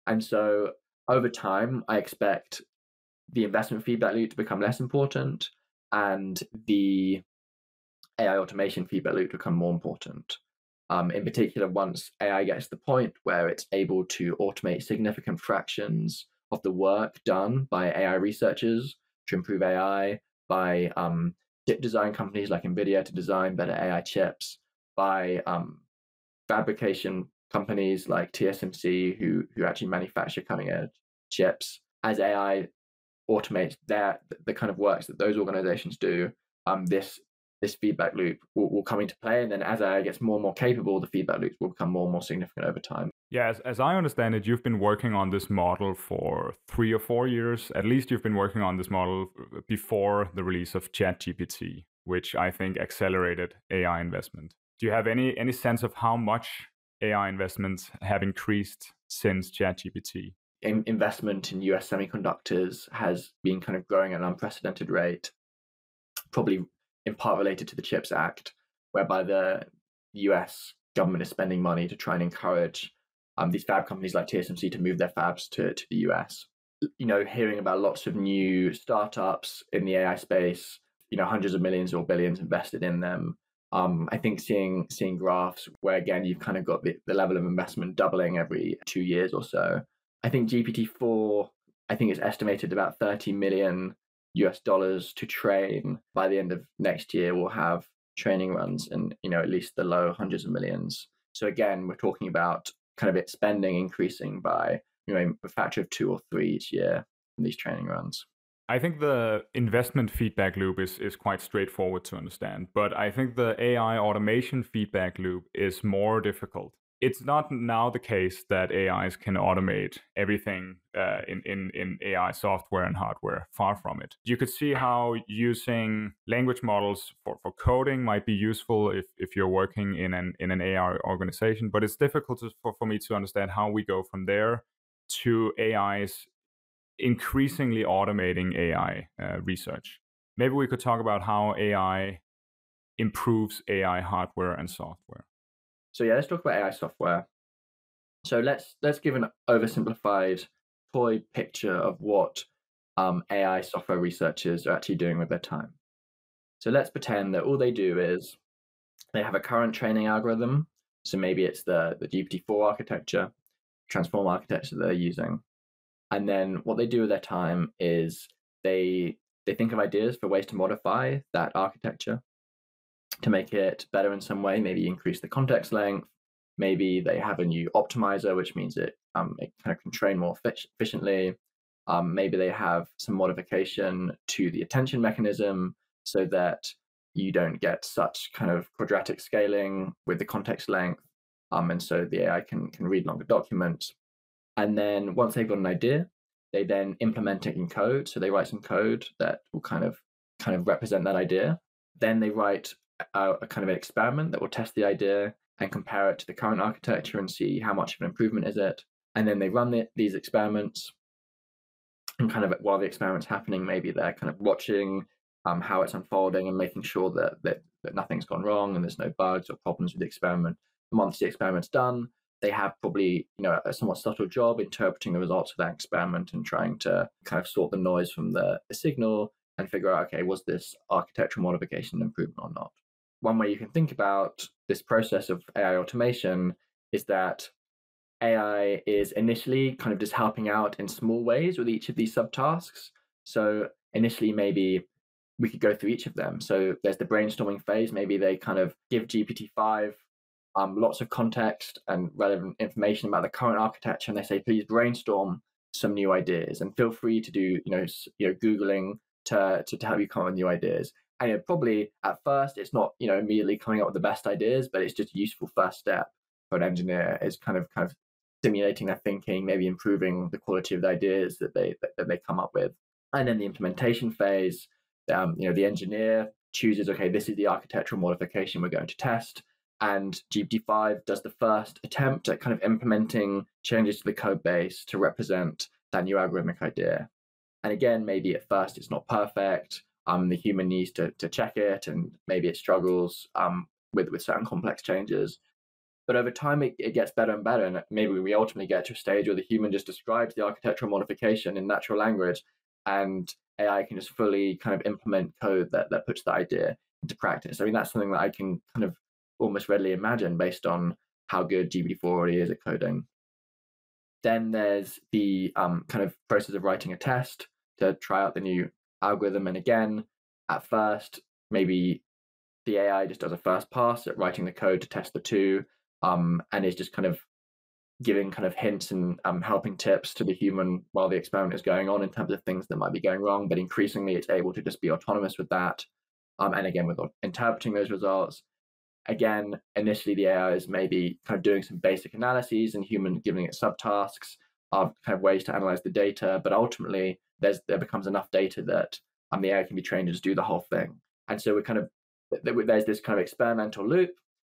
And so over time, I expect the investment feedback loop to become less important and the AI automation feedback loop to become more important. Um, in particular, once AI gets to the point where it's able to automate significant fractions of the work done by AI researchers to improve AI by um, chip design companies like NVIDIA to design better AI chips, by um, fabrication companies like TSMC who, who actually manufacture cutting edge chips. As AI automates their, the kind of works that those organizations do, um, this this feedback loop will, will come into play. And then as AI gets more and more capable, the feedback loops will become more and more significant over time. Yeah, as, as I understand it, you've been working on this model for three or four years. At least you've been working on this model before the release of ChatGPT, which I think accelerated AI investment. Do you have any any sense of how much AI investments have increased since ChatGPT? In- investment in US semiconductors has been kind of growing at an unprecedented rate, probably in part related to the CHIPS Act, whereby the US government is spending money to try and encourage um, these fab companies like TSMC to move their fabs to, to the US. You know, hearing about lots of new startups in the AI space, you know, hundreds of millions or billions invested in them. Um, I think seeing seeing graphs where again you've kind of got the, the level of investment doubling every two years or so. I think GPT four, I think it's estimated about 30 million US dollars to train by the end of next year. We'll have training runs and you know at least the low hundreds of millions. So again, we're talking about kind of its spending increasing by you know a factor of two or three each year in these training runs. I think the investment feedback loop is, is quite straightforward to understand, but I think the AI automation feedback loop is more difficult it's not now the case that AIs can automate everything uh, in, in, in AI software and hardware. Far from it. You could see how using language models for, for coding might be useful if, if you're working in an, in an AI organization, but it's difficult to, for, for me to understand how we go from there to AIs increasingly automating AI uh, research. Maybe we could talk about how AI improves AI hardware and software. So yeah, let's talk about AI software. So let's let's give an oversimplified toy picture of what um, AI software researchers are actually doing with their time. So let's pretend that all they do is they have a current training algorithm. So maybe it's the, the GPT-4 architecture, transformer architecture that they're using. And then what they do with their time is they they think of ideas for ways to modify that architecture to make it better in some way, maybe increase the context length. Maybe they have a new optimizer, which means it, um, it kind of can train more efficiently. Um, maybe they have some modification to the attention mechanism so that you don't get such kind of quadratic scaling with the context length. Um, and so the AI can, can read longer documents. And then once they've got an idea, they then implement it in code. So they write some code that will kind of kind of represent that idea. Then they write a, a kind of an experiment that will test the idea and compare it to the current architecture and see how much of an improvement is it. And then they run the, these experiments, and kind of while the experiment's happening, maybe they're kind of watching um, how it's unfolding and making sure that, that that nothing's gone wrong and there's no bugs or problems with the experiment. Once the experiment's done, they have probably you know a somewhat subtle job interpreting the results of that experiment and trying to kind of sort the noise from the, the signal and figure out okay was this architectural modification an improvement or not one way you can think about this process of AI automation is that AI is initially kind of just helping out in small ways with each of these subtasks. So initially, maybe we could go through each of them. So there's the brainstorming phase. Maybe they kind of give GPT-5 um, lots of context and relevant information about the current architecture, and they say, please brainstorm some new ideas and feel free to do, you know, you know, googling to to, to help you come up with new ideas and probably at first it's not you know immediately coming up with the best ideas but it's just a useful first step for an engineer is kind of kind of stimulating their thinking maybe improving the quality of the ideas that they that, that they come up with and then the implementation phase um, you know the engineer chooses okay this is the architectural modification we're going to test and GPT-5 does the first attempt at kind of implementing changes to the code base to represent that new algorithmic idea. And again, maybe at first it's not perfect um, the human needs to, to check it and maybe it struggles um, with, with certain complex changes. But over time, it, it gets better and better. And maybe we ultimately get to a stage where the human just describes the architectural modification in natural language and AI can just fully kind of implement code that, that puts the idea into practice. I mean, that's something that I can kind of almost readily imagine based on how good GPT-4 already is at coding. Then there's the um, kind of process of writing a test to try out the new algorithm. And again, at first, maybe the AI just does a first pass at writing the code to test the two, um, and is just kind of giving kind of hints and um, helping tips to the human while the experiment is going on in terms of things that might be going wrong. But increasingly, it's able to just be autonomous with that. Um, and again, with interpreting those results. Again, initially the AI is maybe kind of doing some basic analyses and human giving it subtasks of kind of ways to analyze the data. But ultimately, there's there becomes enough data that um, the AI can be trained to do the whole thing. And so we're kind of there's this kind of experimental loop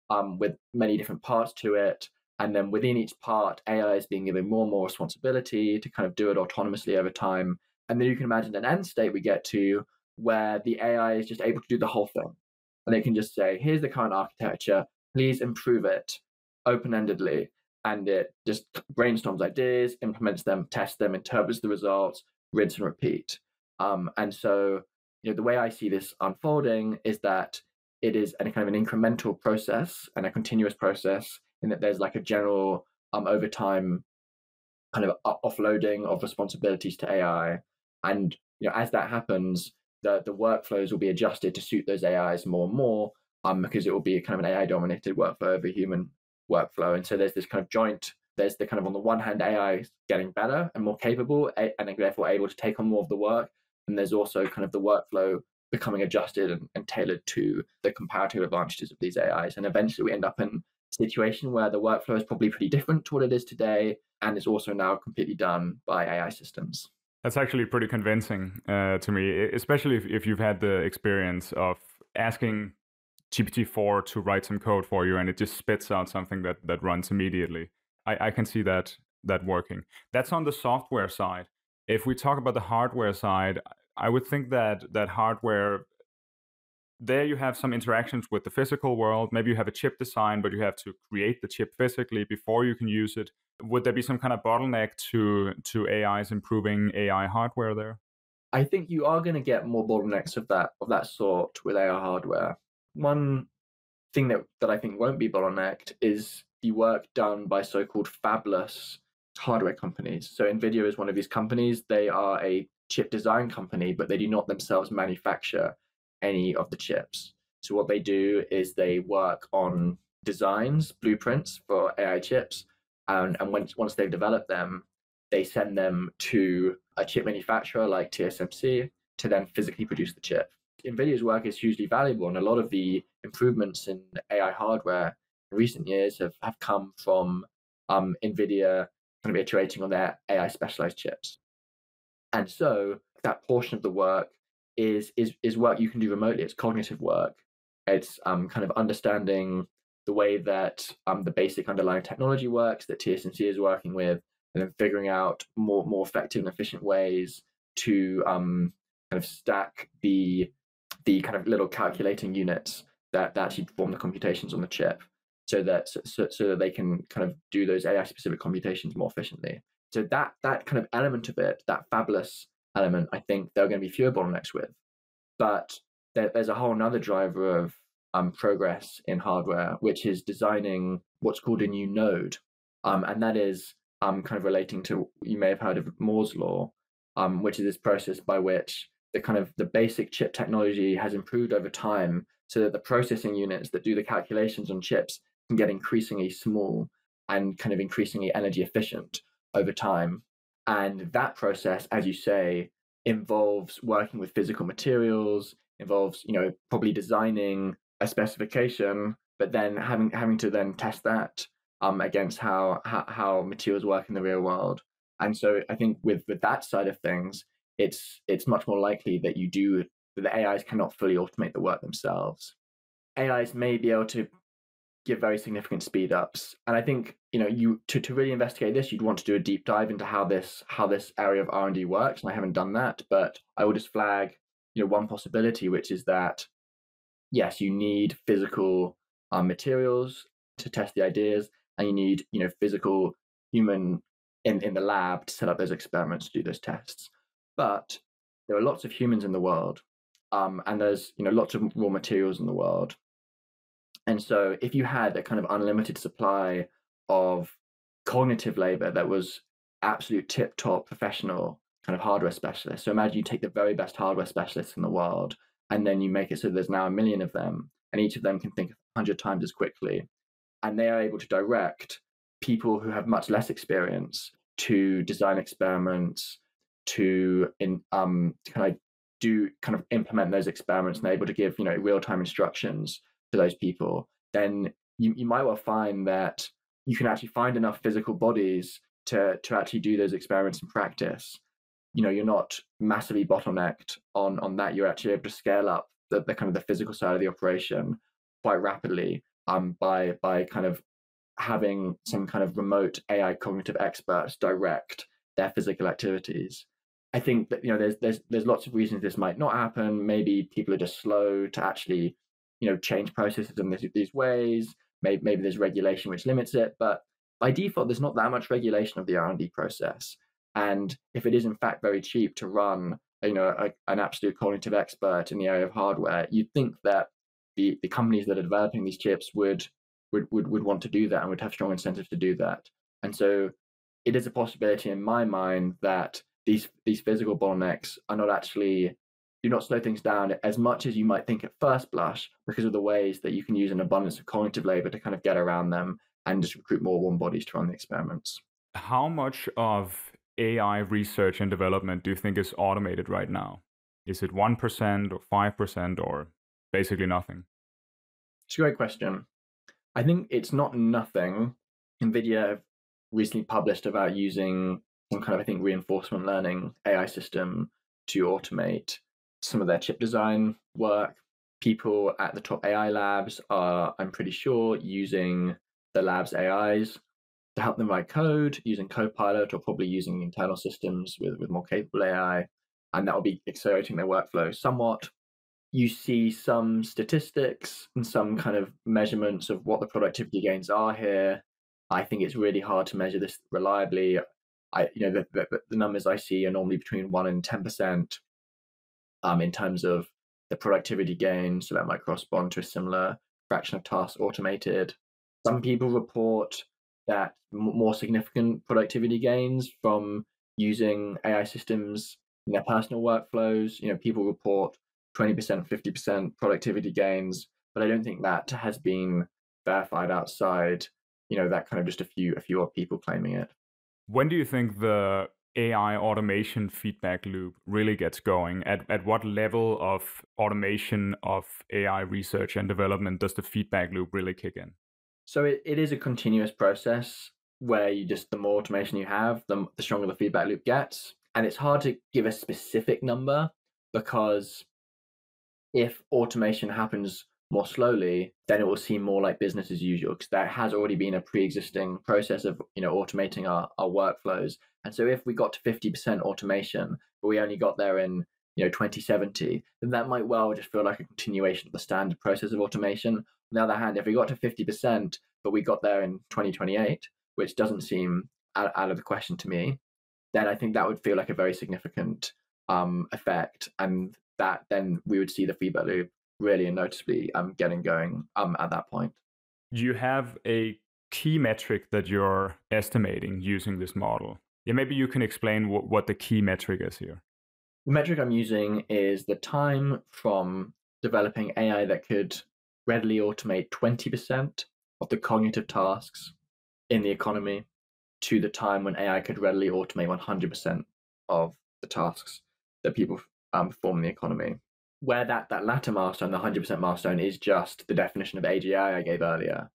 um, with many different parts to it and then within each part, AI is being given more and more responsibility to kind of do it autonomously over time. And then you can imagine an end state we get to where the AI is just able to do the whole thing. And they can just say, here's the current architecture, please improve it open endedly. And it just brainstorms ideas, implements them, tests them, interprets the results, rinse and repeat. Um, and so, you know, the way I see this unfolding is that it is a kind of an incremental process and a continuous process in that there's like a general um, over time kind of offloading of responsibilities to AI. And you know, as that happens, the the workflows will be adjusted to suit those AIs more and more, um, because it will be kind of an AI dominated workflow over human workflow. And so there's this kind of joint. There's the kind of on the one hand AI getting better and more capable, and therefore able to take on more of the work. And there's also kind of the workflow becoming adjusted and, and tailored to the comparative advantages of these AIs. And eventually we end up in a situation where the workflow is probably pretty different to what it is today and is also now completely done by AI systems. That's actually pretty convincing uh, to me, especially if, if you've had the experience of asking GPT-4 to write some code for you and it just spits out something that, that runs immediately. I, I can see that that working. That's on the software side. If we talk about the hardware side, I would think that that hardware there you have some interactions with the physical world. Maybe you have a chip design, but you have to create the chip physically before you can use it. Would there be some kind of bottleneck to to AIs improving AI hardware there? I think you are going to get more bottlenecks of that of that sort with AI hardware. One thing that, that I think won't be bottlenecked is the work done by so-called fabless hardware companies. So Nvidia is one of these companies. They are a chip design company, but they do not themselves manufacture any of the chips. So what they do is they work on designs, blueprints for AI chips, and, and once, once they've developed them, they send them to a chip manufacturer like TSMC to then physically produce the chip. NVIDIA's work is hugely valuable, and a lot of the improvements in AI hardware recent years have, have come from um, NVIDIA kind of iterating on their AI specialized chips. And so that portion of the work is is is work you can do remotely. It's cognitive work. It's um, kind of understanding the way that um, the basic underlying technology works that TSMC is working with, and then figuring out more more effective and efficient ways to um, kind of stack the the kind of little calculating units that, that actually perform the computations on the chip, so that so, so that they can kind of do those AI specific computations more efficiently. So that that kind of element of it, that fabless element, I think there are going to be fewer bottlenecks with. But there, there's a whole other driver of um, progress in hardware, which is designing what's called a new node. Um, and that is um, kind of relating to, you may have heard of Moore's law, um, which is this process by which the kind of the basic chip technology has improved over time so that the processing units that do the calculations on chips can get increasingly small and kind of increasingly energy efficient over time. And that process, as you say, involves working with physical materials, involves, you know, probably designing a specification, but then having having to then test that um, against how, how how materials work in the real world. And so I think with with that side of things, it's it's much more likely that you do that the AIs cannot fully automate the work themselves. AIs may be able to give very significant speed ups. And I think you know you to, to really investigate this, you'd want to do a deep dive into how this how this area of R and D works. And I haven't done that, but I will just flag you know one possibility, which is that yes, you need physical um, materials to test the ideas, and you need you know physical human in, in the lab to set up those experiments to do those tests. But there are lots of humans in the world, um, and there's you know lots of raw materials in the world and so if you had a kind of unlimited supply of cognitive labor that was absolute tip top professional kind of hardware specialists. So imagine you take the very best hardware specialists in the world and then you make it so there's now a million of them, and each of them can think 100 times as quickly. And they are able to direct people who have much less experience to design experiments, to in um kind of do kind of implement those experiments and able to give you know real time instructions to those people, then you, you might well find that you can actually find enough physical bodies to to actually do those experiments in practice. You know, you're not massively bottlenecked on on that. You're actually able to scale up the, the kind of the physical side of the operation quite rapidly um, by by kind of having some kind of remote AI cognitive experts direct their physical activities. I think that you know there's there's there's lots of reasons this might not happen. Maybe people are just slow to actually you know change processes in these, these ways. Maybe maybe there's regulation which limits it, but by default there's not that much regulation of the R&D process. And if it is in fact very cheap to run, you know, a, an absolute cognitive expert in the area of hardware, you'd think that the, the companies that are developing these chips would, would would would want to do that and would have strong incentives to do that. And so it is a possibility in my mind that these these physical bottlenecks are not actually do not slow things down as much as you might think at first blush because of the ways that you can use an abundance of cognitive labor to kind of get around them and just recruit more warm bodies to run the experiments. How much of AI research and development do you think is automated right now? Is it 1% or 5% or basically nothing? It's a great question. I think it's not nothing. NVIDIA recently published about using some kind of, I think, reinforcement learning AI system to automate some of their chip design work. People at the top AI labs are, I'm pretty sure, using the lab's AIs to help them write code using Copilot or probably using internal systems with, with more capable AI. And that will be accelerating their workflow somewhat. You see some statistics and some kind of measurements of what the productivity gains are here. I think it's really hard to measure this reliably. I, you know, the, the, the numbers I see are normally between one and ten percent, um, in terms of the productivity gain. So that might correspond to a similar fraction of tasks automated. Some people report that more significant productivity gains from using AI systems in their personal workflows. You know, people report 20%, 50% productivity gains, but I don't think that has been verified outside, you know, that kind of just a few a few odd people claiming it. When do you think the AI automation feedback loop really gets going? At at what level of automation of AI research and development does the feedback loop really kick in? So it, it is a continuous process where you just the more automation you have, the, the stronger the feedback loop gets. And it's hard to give a specific number because if automation happens more slowly, then it will seem more like business as usual because there has already been a pre-existing process of you know automating our, our workflows. And so if we got to 50% automation, but we only got there in you know 2070, then that might well just feel like a continuation of the standard process of automation On the other hand, if we got to 50%, but we got there in 2028, which doesn't seem out, out of the question to me, then I think that would feel like a very significant um, effect. And that then we would see the feedback loop really and noticeably um, getting going um, at that point. You have a key metric that you're estimating using this model. Yeah, maybe you can explain what, what the key metric is here. The metric I'm using is the time from developing AI that could readily automate 20% of the cognitive tasks in the economy to the time when AI could readily automate 100% of the tasks that people um, perform in the economy. Where that, that latter milestone, the 100% milestone, is just the definition of AGI I gave earlier.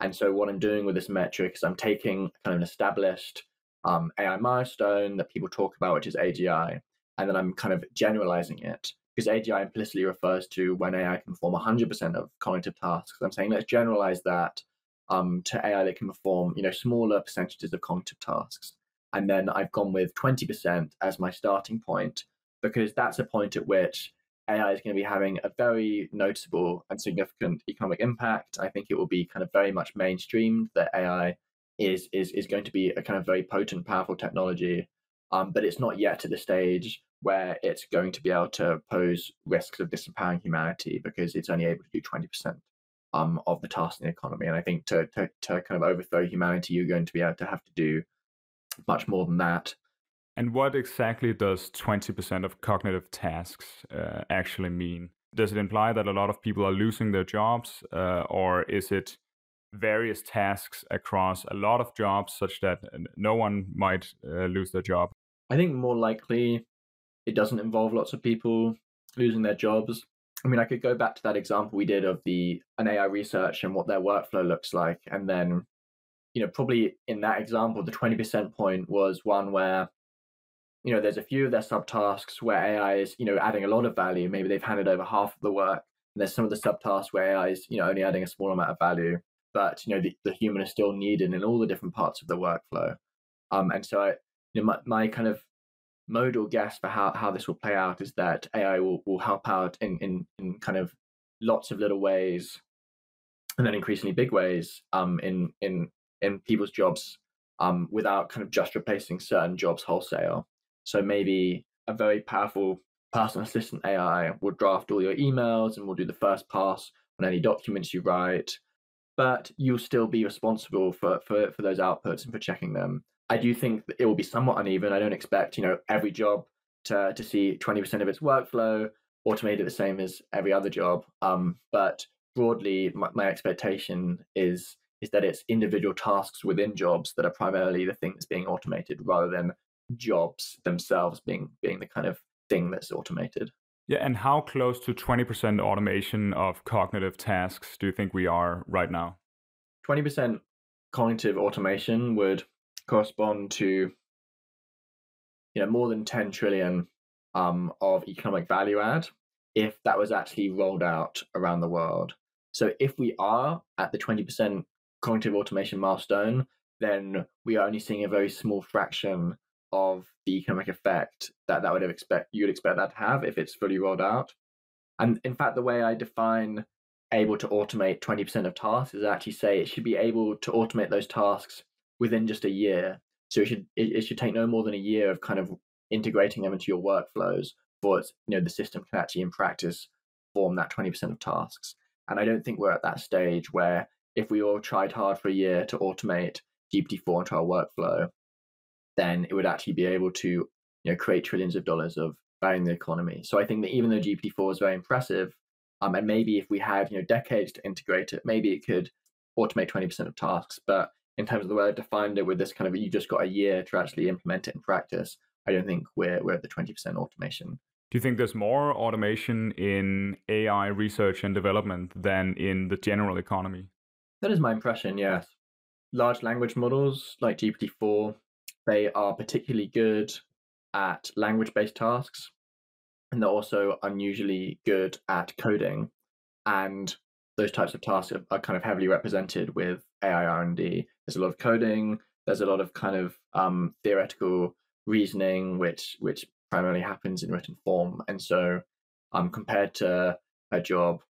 And so, what I'm doing with this metric is I'm taking kind of an established um, AI milestone that people talk about, which is AGI, and then I'm kind of generalizing it because AGI implicitly refers to when AI can perform 100% of cognitive tasks. I'm saying let's generalize that um, to AI that can perform, you know, smaller percentages of cognitive tasks. And then I've gone with 20% as my starting point because that's a point at which AI is going to be having a very noticeable and significant economic impact. I think it will be kind of very much mainstreamed that AI is is is going to be a kind of very potent, powerful technology. Um, but it's not yet to the stage where it's going to be able to pose risks of disempowering humanity because it's only able to do 20% um, of the tasks in the economy. And I think to, to, to kind of overthrow humanity, you're going to be able to have to do much more than that. And what exactly does 20% of cognitive tasks uh, actually mean? Does it imply that a lot of people are losing their jobs, uh, or is it various tasks across a lot of jobs such that no one might uh, lose their job? I think more likely it doesn't involve lots of people losing their jobs. I mean, I could go back to that example we did of the an AI research and what their workflow looks like, and then, you know, probably in that example, the twenty percent point was one where, you know, there's a few of their subtasks where AI is, you know, adding a lot of value. Maybe they've handed over half of the work, and there's some of the subtasks where AI is, you know, only adding a small amount of value, but you know, the, the human is still needed in all the different parts of the workflow. Um, and so I, you know, my, my kind of modal guess for how, how this will play out is that AI will, will help out in, in, in kind of lots of little ways and then increasingly big ways um, in, in, in people's jobs um, without kind of just replacing certain jobs wholesale. So maybe a very powerful personal assistant AI will draft all your emails and will do the first pass on any documents you write, but you'll still be responsible for, for, for those outputs and for checking them. I do think it will be somewhat uneven. I don't expect, you know, every job to, to see 20% of its workflow automated the same as every other job. Um, but broadly, my, my expectation is is that it's individual tasks within jobs that are primarily the thing that's being automated rather than jobs themselves being being the kind of thing that's automated. Yeah, and how close to 20% automation of cognitive tasks do you think we are right now? 20% cognitive automation would correspond to you know more than 10 trillion um, of economic value add if that was actually rolled out around the world. So if we are at the 20% cognitive automation milestone, then we are only seeing a very small fraction of the economic effect that that would expect you would expect that to have if it's fully rolled out. And in fact, the way I define able to automate 20% of tasks is actually say it should be able to automate those tasks within just a year. So it should it, it should take no more than a year of kind of integrating them into your workflows for you know the system can actually in practice form that 20% of tasks. And I don't think we're at that stage where if we all tried hard for a year to automate GPT-4 into our workflow, then it would actually be able to you know create trillions of dollars of value in the economy. So I think that even though GPT-4 is very impressive, um, and maybe if we had you know decades to integrate it, maybe it could automate 20% of tasks. But in terms of the way I defined it with this kind of you just got a year to actually implement it in practice, I don't think we're we're at the 20% automation. Do you think there's more automation in AI research and development than in the general economy? That is my impression, yes. Large language models like GPT-4, they are particularly good at language-based tasks, and they're also unusually good at coding. And those types of tasks are, are kind of heavily represented with AI R&D. There's a lot of coding. There's a lot of kind of um, theoretical reasoning, which which primarily happens in written form. And so, um, compared to a job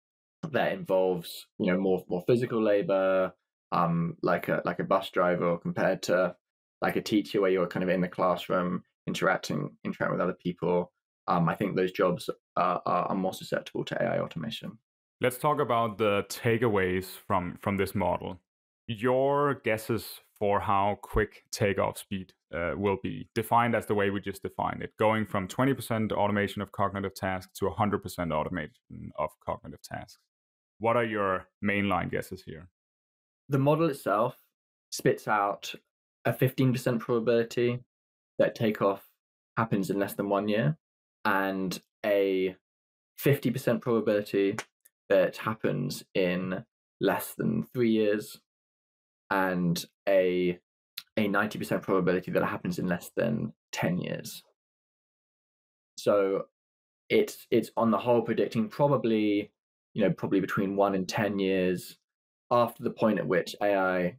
that involves you know more more physical labor, um, like a like a bus driver, or compared to like a teacher where you're kind of in the classroom interacting interacting with other people, um, I think those jobs are, are more susceptible to AI automation. Let's talk about the takeaways from from this model. Your guesses for how quick takeoff speed uh, will be defined as the way we just defined it, going from 20% automation of cognitive tasks to 100% automation of cognitive tasks. What are your mainline guesses here? The model itself spits out a 15% probability that takeoff happens in less than one year and a 50% probability that happens in less than three years and a a 90% probability that it happens in less than 10 years. So it's it's on the whole predicting probably, you know, probably between 1 and 10 years after the point at which AI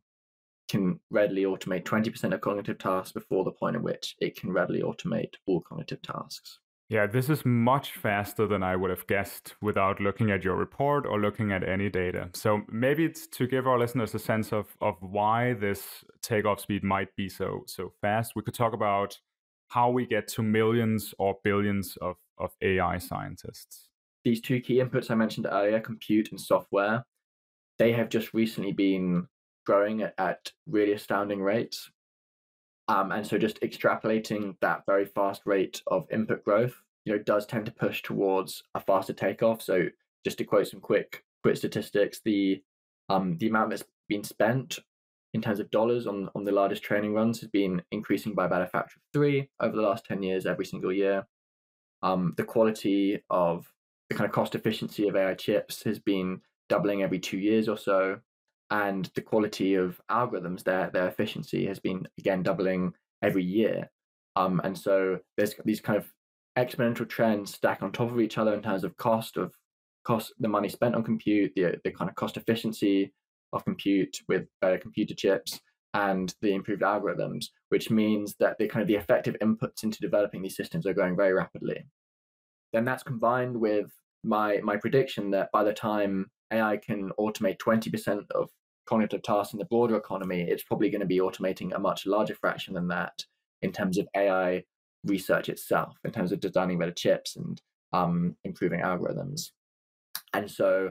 can readily automate 20% of cognitive tasks before the point at which it can readily automate all cognitive tasks. Yeah, this is much faster than I would have guessed without looking at your report or looking at any data. So maybe it's to give our listeners a sense of of why this takeoff speed might be so so fast. We could talk about how we get to millions or billions of, of AI scientists. These two key inputs I mentioned earlier, compute and software, they have just recently been growing at, really astounding rates. Um, and so just extrapolating that very fast rate of input growth, you know, does tend to push towards a faster takeoff. So just to quote some quick quick statistics, the um, the amount that's been spent in terms of dollars on on the largest training runs has been increasing by about a factor of three over the last ten years, every single year. Um, the quality of the kind of cost efficiency of AI chips has been doubling every two years or so, and the quality of algorithms, their their efficiency has been again doubling every year. Um, and so there's these kind of exponential trends stack on top of each other in terms of cost of cost, the money spent on compute, the the kind of cost efficiency of compute with better computer chips, and the improved algorithms, which means that the kind of the effective inputs into developing these systems are growing very rapidly. Then that's combined with my my prediction that by the time AI can automate 20% of cognitive tasks in the broader economy, it's probably going to be automating a much larger fraction than that in terms of AI research itself, in terms of designing better chips and um, improving algorithms. And so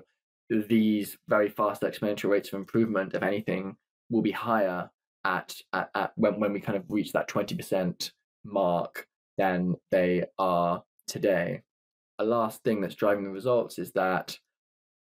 these very fast exponential rates of improvement, if anything, will be higher at, at, at when, when we kind of reach that 20% mark than they are today. A last thing that's driving the results is that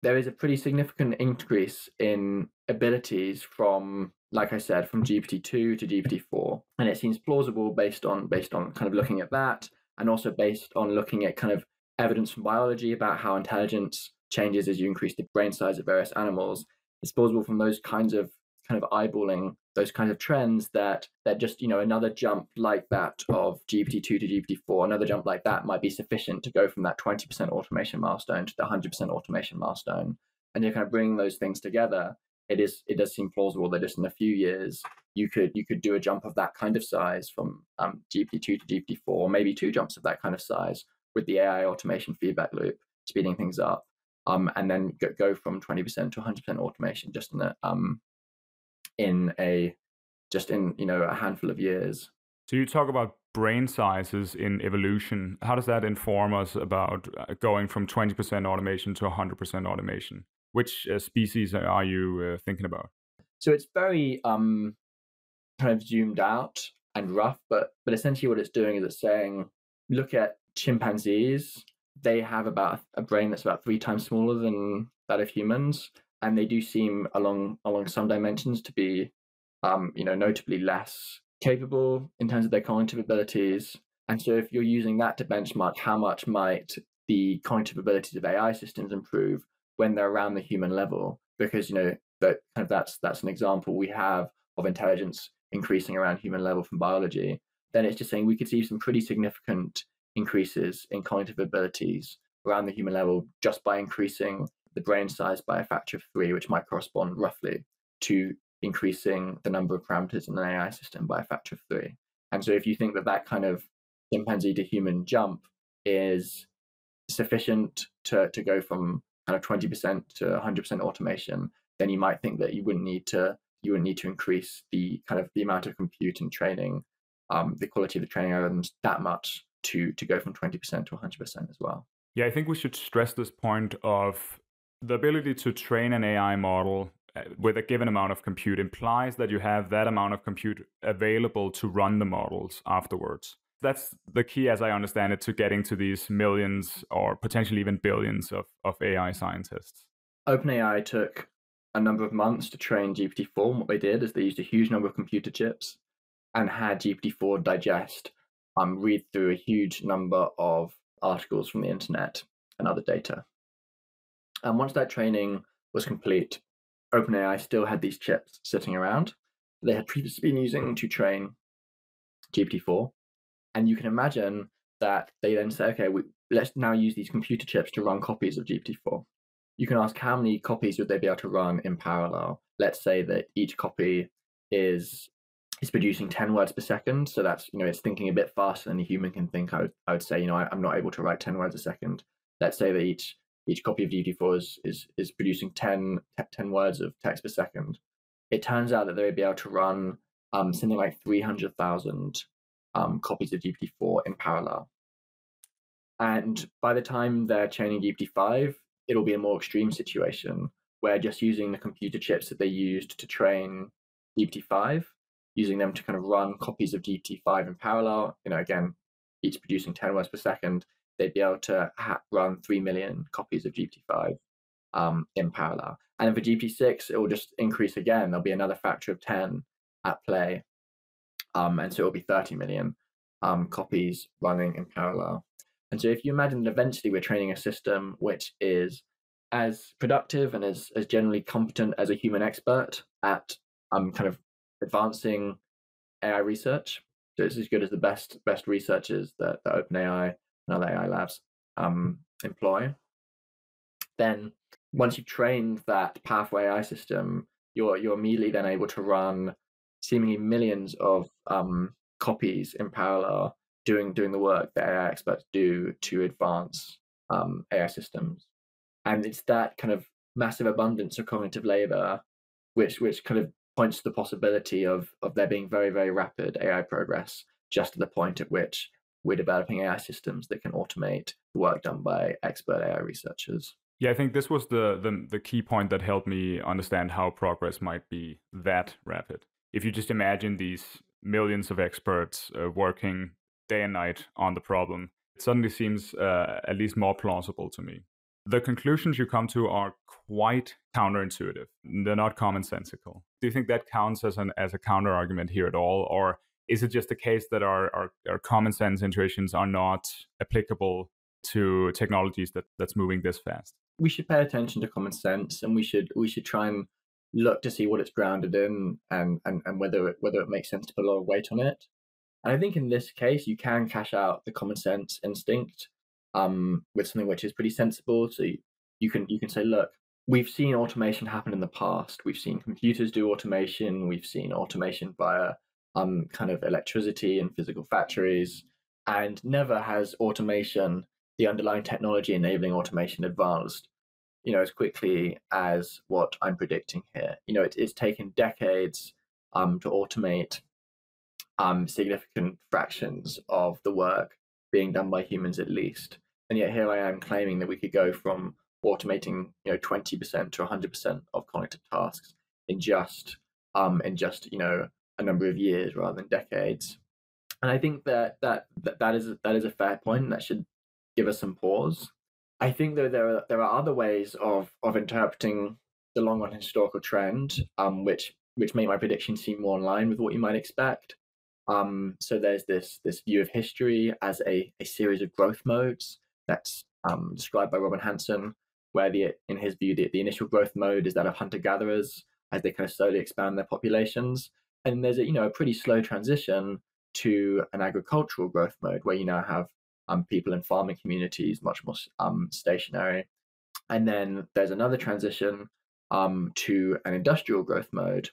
there is a pretty significant increase in abilities from like I said, from GPT-2 to GPT-4, and it seems plausible based on based on kind of looking at that, and also based on looking at kind of evidence from biology about how intelligence changes as you increase the brain size of various animals. It's plausible from those kinds of kind of eyeballing those kinds of trends that that just you know another jump like that of GPT-2 to GPT-4, another jump like that might be sufficient to go from that 20% automation milestone to the 100% automation milestone. And you're kind of bringing those things together. It is it does seem plausible that just in a few years you could you could do a jump of that kind of size from um, GPT-2 to GPT-4, maybe two jumps of that kind of size with the AI automation feedback loop, speeding things up, um, and then go, go from 20% to 100% automation just in a um, in a just in you know a handful of years. So you talk about brain sizes in evolution. How does that inform us about uh, going from 20% automation to 100% automation? Which uh, species are you uh, thinking about? So it's very um, kind of zoomed out and rough, but but essentially what it's doing is it's saying, look at chimpanzees. They have about a brain that's about three times smaller than that of humans, and they do seem along along some dimensions to be um, you know notably less capable in terms of their cognitive abilities. And so if you're using that to benchmark how much might the cognitive abilities of ai systems improve when they're around the human level because you know that kind of that's that's an example we have of intelligence increasing around human level from biology then it's just saying we could see some pretty significant increases in cognitive abilities around the human level just by increasing the brain size by a factor of three, which might correspond roughly to increasing the number of parameters in an AI system by a factor of three. And so if you think that that kind of chimpanzee to human jump is sufficient to, to go from kind of 20% to 100% automation, then you might think that you wouldn't need to you would need to increase the kind of the amount of compute and training, um, the quality of the training algorithms that much to to go from 20% to 100% as well. Yeah, I think we should stress this point of the ability to train an AI model uh, with a given amount of compute implies that you have that amount of compute available to run the models afterwards. That's the key, as I understand it, to getting to these millions or potentially even billions of, of AI scientists. OpenAI took a number of months to train GPT-4. What they did is they used a huge number of computer chips and had GPT-4 digest, um, read through a huge number of articles from the internet and other data. And once that training was complete, OpenAI still had these chips sitting around they had previously been using to train GPT-4. And you can imagine that they then say, okay, we, let's now use these computer chips to run copies of GPT-4. You can ask how many copies would they be able to run in parallel. Let's say that each copy is is producing 10 words per second. So that's, you know, it's thinking a bit faster than a human can think. I would, I would say, you know, I, I'm not able to write 10 words a second. Let's say that each each copy of GPT-4 is, is, is producing 10, 10 words of text per second. It turns out that they would be able to run um, something like 300,000 um, copies of GPT-4 in parallel. And by the time they're training GPT-5, it'll be a more extreme situation where just using the computer chips that they used to train GPT-5, using them to kind of run copies of GPT-5 in parallel. You know, again, each producing 10 words per second, they'd be able to ha- run 3 million copies of GPT-5 um, in parallel. And for GPT-6, it will just increase again. There'll be another factor of 10 at play. Um, and so it'll be 30 million um, copies running in parallel. And so if you imagine that eventually we're training a system which is as productive and as, as generally competent as a human expert at um, kind of advancing AI research. So it's as good as the best best researchers that, that OpenAI and other AI labs um, employ. Then once you've trained that powerful AI system, you're you're immediately then able to run seemingly millions of um, copies in parallel, doing doing the work that AI experts do to advance um, AI systems. And it's that kind of massive abundance of cognitive labor, which which kind of points to the possibility of of there being very very rapid AI progress, just to the point at which we're developing AI systems that can automate the work done by expert AI researchers. Yeah, I think this was the, the the key point that helped me understand how progress might be that rapid. If you just imagine these millions of experts uh, working day and night on the problem, it suddenly seems uh, at least more plausible to me. The conclusions you come to are quite counterintuitive. They're not commonsensical. Do you think that counts as an as a counter argument here at all, or is it just a case that our, our, our common sense intuitions are not applicable to technologies that that's moving this fast? we should pay attention to common sense and we should we should try and look to see what it's grounded in and and, and whether it, whether it makes sense to put a lot of weight on it. And I think in this case you can cash out the common sense instinct um, with something which is pretty sensible. So you, you can you can say, look, we've seen automation happen in the past. We've seen computers do automation. We've seen automation via um, kind of electricity and physical factories, and never has automation, the underlying technology enabling automation, advanced you know, as quickly as what I'm predicting here. You know, it, it's taken decades um, to automate um, significant fractions of the work being done by humans at least. And yet here I am claiming that we could go from automating, you know, 20% to 100% of cognitive tasks in just, um, in just, you know, a number of years rather than decades. And I think that that that, that is that is a fair point. That should give us some pause. I think though there are there are other ways of of interpreting the long run historical trend, um, which which make my prediction seem more in line with what you might expect. Um, so there's this this view of history as a, a series of growth modes that's um, described by Robin Hanson, where the in his view the, the initial growth mode is that of hunter gatherers as they kind of slowly expand their populations, and there's a you know a pretty slow transition to an agricultural growth mode where you now have um, people in farming communities, much more um, stationary. And then there's another transition um, to an industrial growth mode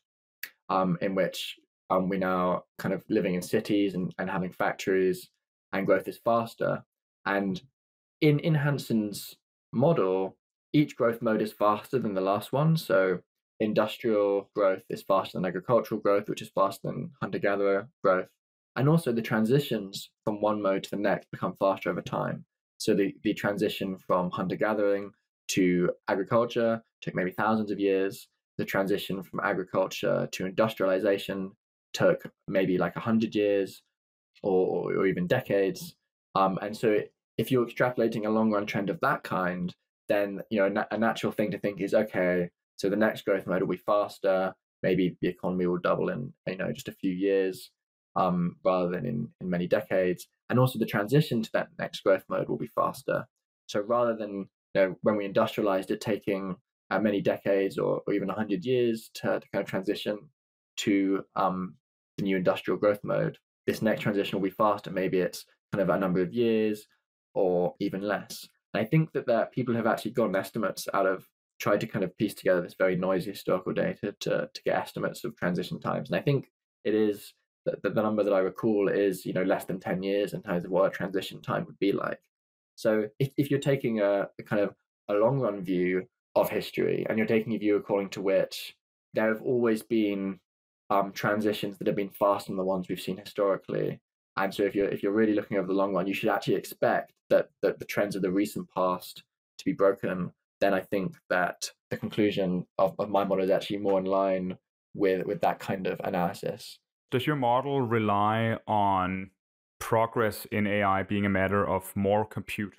um, in which um, we're now kind of living in cities and, and having factories and growth is faster. And in, in Hanson's model, each growth mode is faster than the last one. So industrial growth is faster than agricultural growth, which is faster than hunter gatherer growth and also the transitions from one mode to the next become faster over time. So the, the transition from hunter gathering to agriculture took maybe thousands of years. The transition from agriculture to industrialization took maybe like a hundred years or, or even decades. Um, and so if you're extrapolating a long run trend of that kind, then you know a natural thing to think is okay. So the next growth mode will be faster. Maybe the economy will double in you know just a few years um, rather than in, in many decades. And also the transition to that next growth mode will be faster. So rather than you know, when we industrialized it taking uh, many decades or, or even 100 years to, to kind of transition to um, the new industrial growth mode, this next transition will be faster. Maybe it's kind of a number of years or even less. And I think that there, people have actually gotten estimates out of tried to kind of piece together this very noisy historical data to, to get estimates of transition times. And I think it is the, the number that I recall is you know less than 10 years in terms of what a transition time would be like. So if, if you're taking a, a kind of a long run view of history and you're taking a view according to which there have always been um, transitions that have been faster than the ones we've seen historically. And so if you're if you're really looking over the long run, you should actually expect that, that the trends of the recent past to be broken. Then I think that the conclusion of, of my model is actually more in line with with that kind of analysis. Does your model rely on progress in AI being a matter of more compute?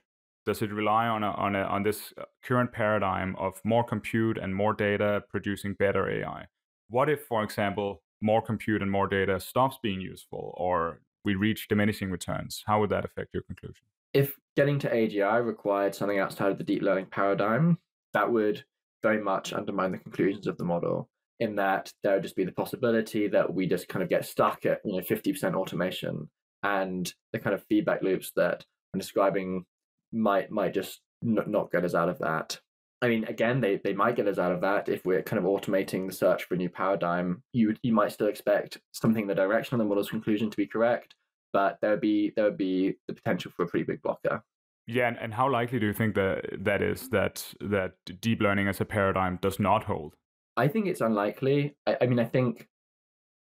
Does it rely on a, on a, on this uh, current paradigm of more compute and more data producing better AI? What if, for example, more compute and more data stops being useful, or we reach diminishing returns? How would that affect your conclusion? If getting to AGI required something outside of the deep learning paradigm, that would very much undermine the conclusions of the model. In that there would just be the possibility that we just kind of get stuck at you know 50% automation and the kind of feedback loops that I'm describing might might just n- not get us out of that. I mean, again, they, they might get us out of that if we're kind of automating the search for a new paradigm. You you might still expect something in the direction of the model's conclusion to be correct, but there would be there would be the potential for a pretty big blocker. Yeah, and, and how likely do you think that that is that that deep learning as a paradigm does not hold? I think it's unlikely. I, I mean, I think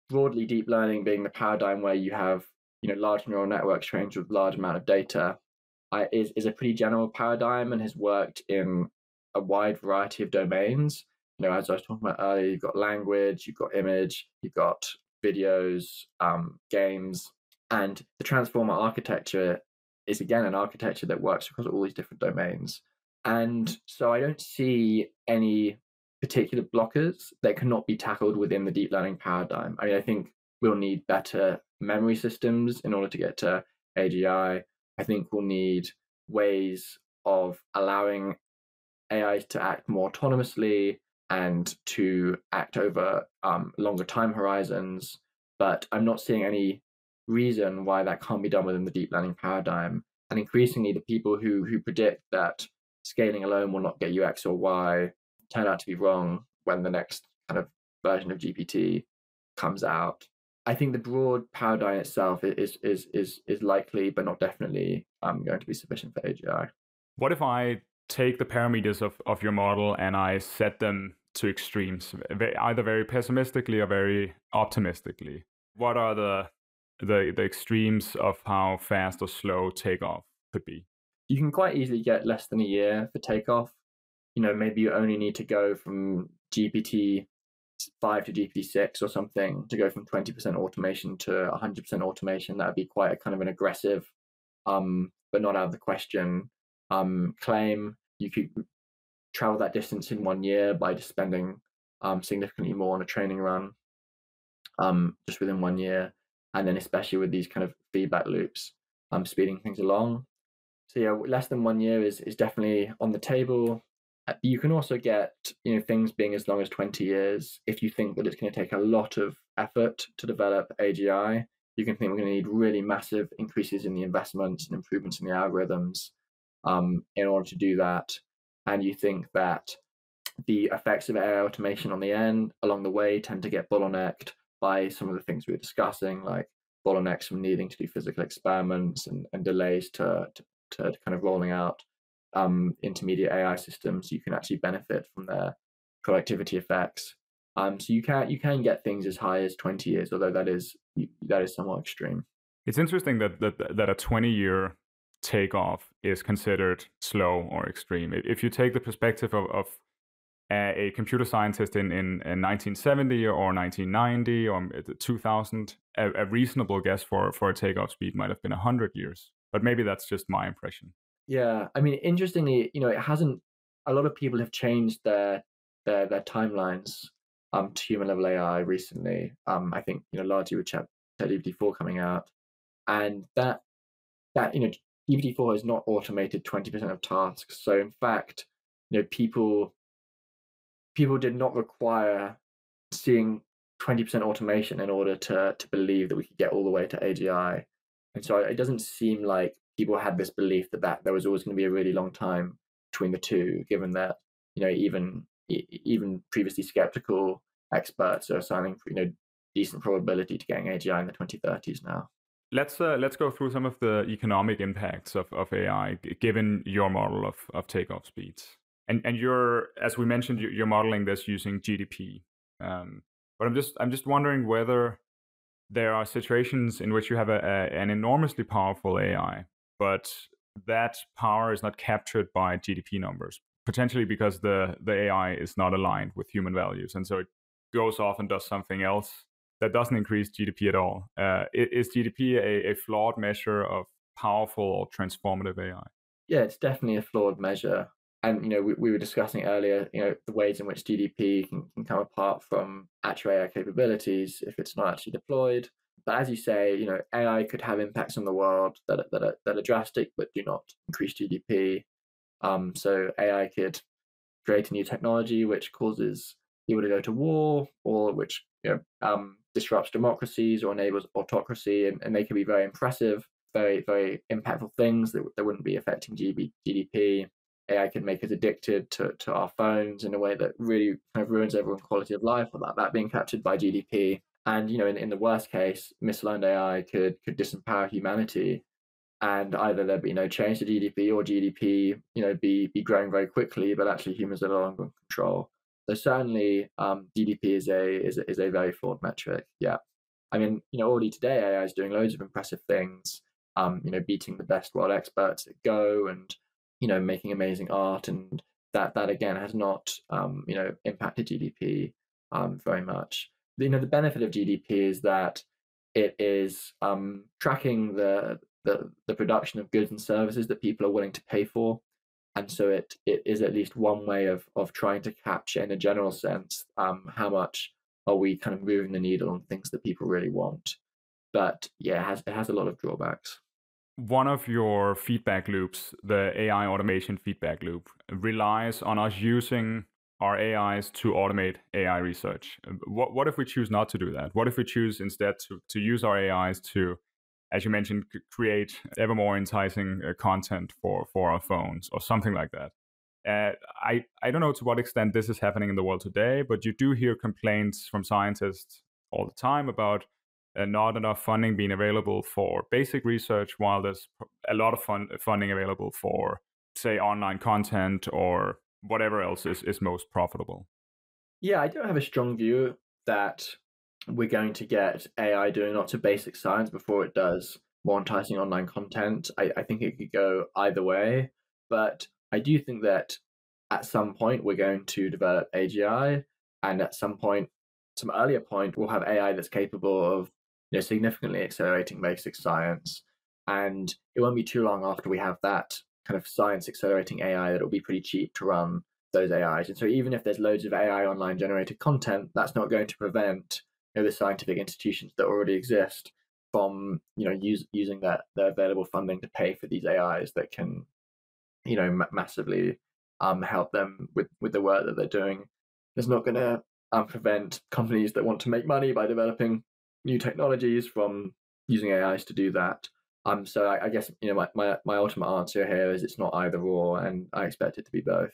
broadly deep learning being the paradigm where you have you know large neural networks trained with large amount of data I, is is a pretty general paradigm and has worked in a wide variety of domains. You know, as I was talking about earlier, you've got language, you've got image, you've got videos, um, games, and the transformer architecture is again an architecture that works across all these different domains. And so I don't see any particular blockers that cannot be tackled within the deep learning paradigm. I mean, I think we'll need better memory systems in order to get to AGI. I think we'll need ways of allowing AI to act more autonomously and to act over um, longer time horizons. But I'm not seeing any reason why that can't be done within the deep learning paradigm. And increasingly, the people who who predict that scaling alone will not get you X or Y turn out to be wrong when the next kind of version of GPT comes out. I think the broad paradigm itself is is is is likely, but not definitely, um, going to be sufficient for AGI. What if I take the parameters of, of your model and I set them to extremes, either very pessimistically or very optimistically? What are the the the extremes of how fast or slow takeoff could be? You can quite easily get less than a year for takeoff. You know, maybe you only need to go from GPT five to GPT six or something to go from twenty percent automation to hundred percent automation. That would be quite a kind of an aggressive, um, but not out of the question um, claim. You could travel that distance in one year by just spending um, significantly more on a training run, um, just within one year, and then especially with these kind of feedback loops, um, speeding things along. So yeah, less than one year is is definitely on the table. Uh, you can also get you know things being as long as 20 years if you think that it's going to take a lot of effort to develop agi you can think we're going to need really massive increases in the investments and improvements in the algorithms um, in order to do that and you think that the effects of AI automation on the end along the way tend to get bottlenecked by some of the things we were discussing like bottlenecks from needing to do physical experiments and, and delays to, to, to kind of rolling out um, intermediate AI systems, you can actually benefit from their productivity effects. Um, so you can you can get things as high as twenty years, although that is that is somewhat extreme. It's interesting that that that a twenty year takeoff is considered slow or extreme. If you take the perspective of, of a, computer scientist in, in, in 1970 or 1990 or 2000, a, a, reasonable guess for, for a takeoff speed might have been 100 years. But maybe that's just my impression. Yeah, I mean, interestingly, you know, it hasn't. A lot of people have changed their their their timelines um to human level AI recently. Um, I think you know largely with Chat GPT four coming out, and that that you know GPT four has not automated twenty percent of tasks. So in fact, you know, people people did not require seeing 20% automation in order to to believe that we could get all the way to AGI. And so it doesn't seem like people had this belief that, that there was always going to be a really long time between the two, given that you know even even previously skeptical experts are assigning you know decent probability to getting AGI in the 2030s now. Let's uh, let's go through some of the economic impacts of, of AI, given your model of, of takeoff speeds. And and you're as we mentioned, you're modeling this using GDP. Um, but I'm just I'm just wondering whether there are situations in which you have a, a, an enormously powerful AI but that power is not captured by GDP numbers, potentially because the, the AI is not aligned with human values. And so it goes off and does something else that doesn't increase GDP at all. Uh, is GDP a, a flawed measure of powerful or transformative AI? Yeah, it's definitely a flawed measure. And you know, we, we were discussing earlier, you know, the ways in which GDP can, can come apart from actual AI capabilities if it's not actually deployed. But as you say, you know, AI could have impacts on the world that are, that are, that are drastic but do not increase GDP. Um, so AI could create a new technology which causes people to go to war, or which you know um, disrupts democracies or enables autocracy, and, and they can be very impressive, very very impactful things that, that wouldn't be affecting GDP. AI can make us addicted to, to our phones in a way that really kind of ruins everyone's quality of life without that being captured by GDP. And you know, in, in the worst case, misaligned AI could could disempower humanity, and either there be no change to GDP or GDP, you know, be be growing very quickly, but actually humans are no longer in control. So certainly, um, GDP is a, is a is a very flawed metric. Yeah, I mean, you know, already today AI is doing loads of impressive things. Um, you know, beating the best world experts at Go, and you know, making amazing art, and that that again has not um, you know impacted GDP um, very much. You know, the benefit of GDP is that it is um, tracking the, the the production of goods and services that people are willing to pay for and so it it is at least one way of of trying to capture in a general sense um, how much are we kind of moving the needle on things that people really want but yeah it has it has a lot of drawbacks one of your feedback loops the ai automation feedback loop relies on us using our ais to automate ai research what, what if we choose not to do that what if we choose instead to, to use our ais to as you mentioned, create ever more enticing uh, content for, for our phones or something like that. Uh, I, I don't know to what extent this is happening in the world today, but you do hear complaints from scientists all the time about uh, not enough funding being available for basic research, while there's a lot of fun, funding available for, say, online content or whatever else is, is most profitable. Yeah, I don't have a strong view that we're going to get AI doing lots of basic science before it does more enticing online content. I, I think it could go either way, but I do think that at some point we're going to develop AGI, and at some point, some earlier point, we'll have AI that's capable of you know significantly accelerating basic science. And it won't be too long after we have that kind of science accelerating AI that it'll be pretty cheap to run those AIs. And so even if there's loads of AI online generated content, that's not going to prevent you know, the scientific institutions that already exist from you know use, using that their available funding to pay for these AIs that can you know massively um, help them with with the work that they're doing. It's not going to um, prevent companies that want to make money by developing new technologies from using AIs to do that. Um, so I, I guess you know my, my my ultimate answer here is it's not either or, and I expect it to be both.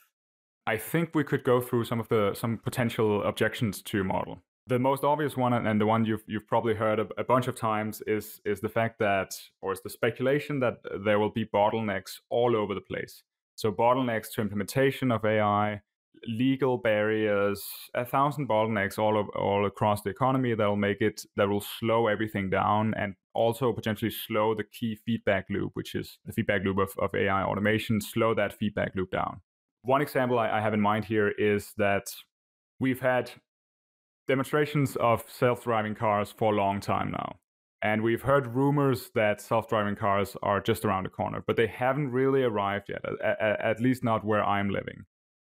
I think we could go through some of the some potential objections to your model. The most obvious one, and the one you've you've probably heard a, a bunch of times, is is the fact that, or is the speculation that there will be bottlenecks all over the place. So bottlenecks to implementation of AI, legal barriers, a thousand bottlenecks all of, all across the economy that will make it that will slow everything down and also potentially slow the key feedback loop, which is the feedback loop of, of AI automation, slow that feedback loop down. One example I, I have in mind here is that we've had demonstrations of self-driving cars for a long time now. And we've heard rumors that self-driving cars are just around the corner, but they haven't really arrived yet, at, at least not where I'm living.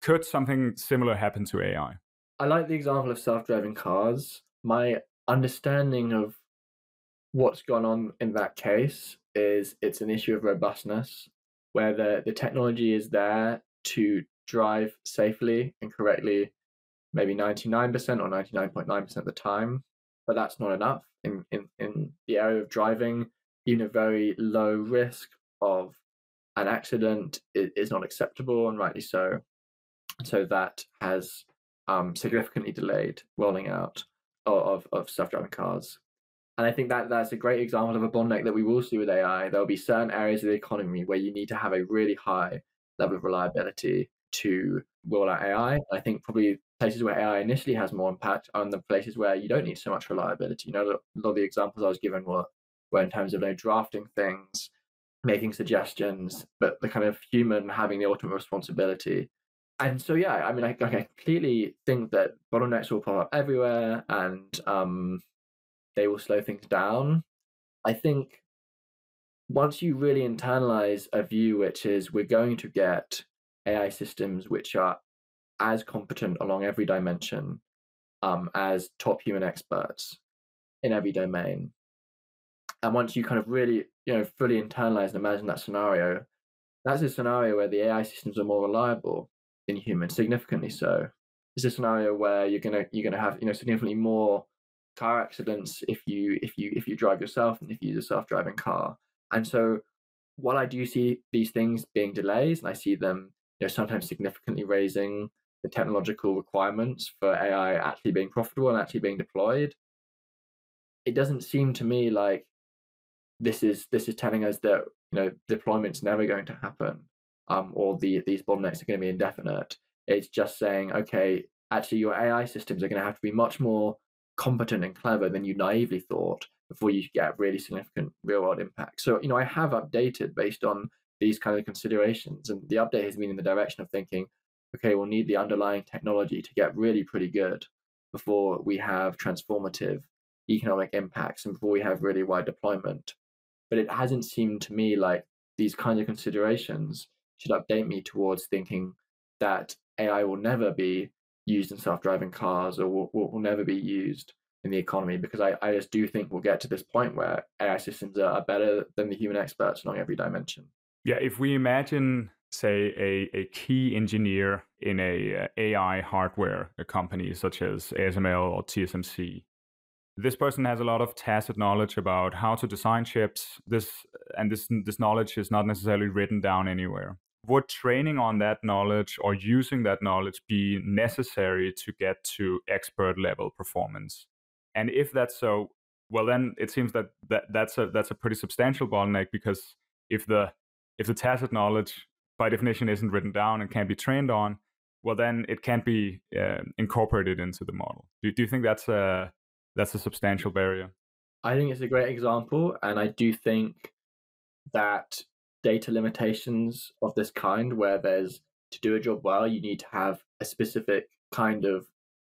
Could something similar happen to AI? I like the example of self-driving cars. My understanding of what's gone on in that case is it's an issue of robustness, where the, the technology is there to drive safely and correctly maybe 99% or 99.9% of the time, but that's not enough in, in, in the area of driving. Even a very low risk of an accident is, not acceptable, and rightly so. So that has um, significantly delayed rolling out of, of self-driving cars. And I think that that's a great example of a bottleneck that we will see with AI. There will be certain areas of the economy where you need to have a really high level of reliability to roll out AI. I think probably places where AI initially has more impact are the places where you don't need so much reliability. You know, a lot of the examples I was given were, were in terms of you know, drafting things, making suggestions, but the kind of human having the ultimate responsibility. And so, yeah, I mean, I, I completely think that bottlenecks will pop up everywhere, and um, they will slow things down. I think once you really internalize a view, which is we're going to get AI systems which are as competent along every dimension um, as top human experts in every domain. And once you kind of really, you know, fully internalize and imagine that scenario, that's a scenario where the AI systems are more reliable than humans, significantly so. It's a scenario where you're gonna you're gonna have you know significantly more car accidents if you if you if you drive yourself and if you use a self-driving car. And so while I do see these things being delays and I see them you know sometimes significantly raising the technological requirements for AI actually being profitable and actually being deployed, it doesn't seem to me like this is this is telling us that you know deployment's never going to happen um, or the these bottlenecks are going to be indefinite. It's just saying, okay, actually your AI systems are going to have to be much more competent and clever than you naively thought before you get really significant real world impact. So, you know, I have updated based on these kind of considerations, and the update has been in the direction of thinking, okay, we'll need the underlying technology to get really pretty good before we have transformative economic impacts and before we have really wide deployment. But it hasn't seemed to me like these kinds of considerations should update me towards thinking that AI will never be used in self-driving cars or will, will, never be used in the economy because I, I just do think we'll get to this point where AI systems are better than the human experts along every dimension. Yeah, if we imagine say a, a key engineer in a uh, AI hardware a company such as ASML or TSMC. This person has a lot of tacit knowledge about how to design chips. This and this this knowledge is not necessarily written down anywhere. Would training on that knowledge or using that knowledge be necessary to get to expert level performance? And if that's so, well then it seems that, that that's a that's a pretty substantial bottleneck because if the if the tacit knowledge by definition isn't written down and can't be trained on, well, then it can't be uh, incorporated into the model. Do, do you think that's a that's a substantial barrier? I think it's a great example, and I do think that data limitations of this kind, where there's to do a job well, you need to have a specific kind of